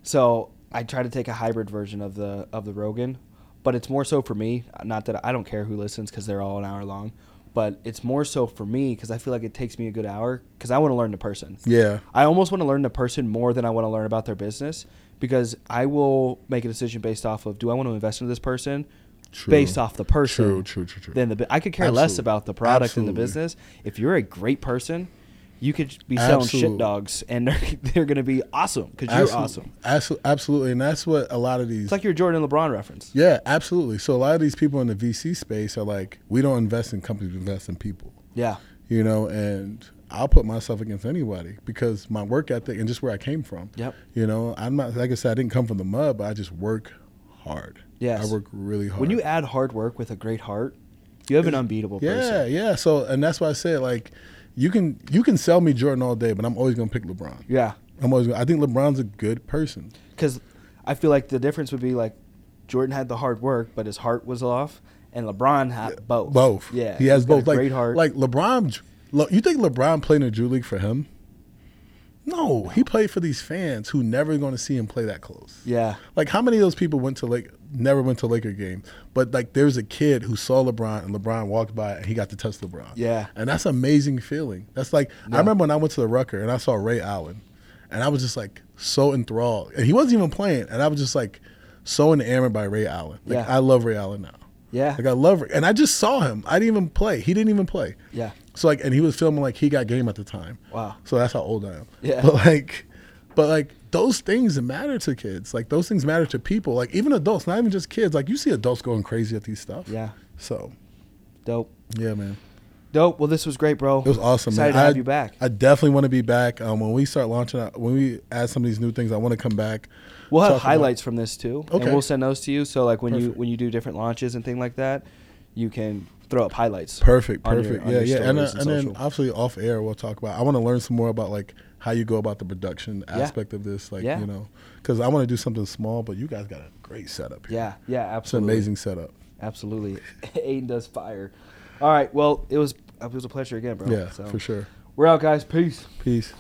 So I try to take a hybrid version of the of the Rogan, but it's more so for me. Not that I don't care who listens because they're all an hour long, but it's more so for me because I feel like it takes me a good hour because I want to learn the person. Yeah. I almost want to learn the person more than I want to learn about their business because I will make a decision based off of do I want to invest in this person True. based off the person. True, true, true, true. Than the I could care less about the product and the business. If you're a great person, you could be selling shit dogs and <laughs> they're, they're going to be awesome because you're Absolute- awesome. abso- Absolutely. And that's what a lot of these It's like your Jordan LeBron reference. Yeah, absolutely. So a lot of these people in the VC space are like, we don't invest in companies, we invest in people. Yeah. You know, and I'll put myself against anybody because my work ethic and just where I came from. Yep. You know, I'm not like I said, I didn't come from the mud, but I just work hard. Yes. I work really hard. When you add hard work with a great heart, you have an unbeatable Yeah, person. Yeah, yeah. So and that's why I said like you can you can sell me Jordan all day, but I'm always gonna pick LeBron. Yeah. I'm always gonna, I think LeBron's a good person. Because I feel like the difference would be like Jordan had the hard work, but his heart was off, and LeBron had both. Both. Yeah. He has a both. Like, great heart. like LeBron. Le- You think LeBron playing in the Drew League for him? No, he played for these fans who never going to see him play that close. yeah. Like how many of those people went to like never went to Laker game, but like there's a kid who saw LeBron and LeBron walked by and he got to touch LeBron. Yeah. and that's an amazing feeling. That's like Yeah. I remember when I went to the Rucker and I saw Ray Allen, and I was just like so enthralled, and he wasn't even playing, and I was just like so enamored by Ray Allen. Like Yeah. I love Ray Allen now. Yeah. Like I love Ray, and I just saw him. I didn't even play. He didn't even play. Yeah. So like, and he was filming like he got game at the time. Wow. So that's how old I am. Yeah. But like, but like those things matter to kids. Like those things matter to people. Like even adults, not even just kids. Like you see adults going crazy at these stuff. Yeah. So Dope. yeah, man, Dope. Well, this was great, bro. it was awesome. Excited man. to have I, you back. I definitely want to be back. Um, when we start launching, out, when we add some of these new things, I want to come back. We'll have talk about- highlights from this too, and Okay. we'll send those to you. So like when you when you do different launches and thing like that, you can throw up highlights. Perfect, on your- perfect. yeah, yeah. And, uh, stories and then obviously off air, we'll talk about. I want to learn some more about like how you go about the production Yeah. aspect of this. Like Yeah. you know, because I want to do something small, but you guys got a great setup. Here. yeah, yeah, it's an absolutely, amazing setup. absolutely. <laughs> Aiden does fire. All right, well, it was it was a pleasure again, bro. Yeah, So, for sure. We're out, guys. Peace. Peace.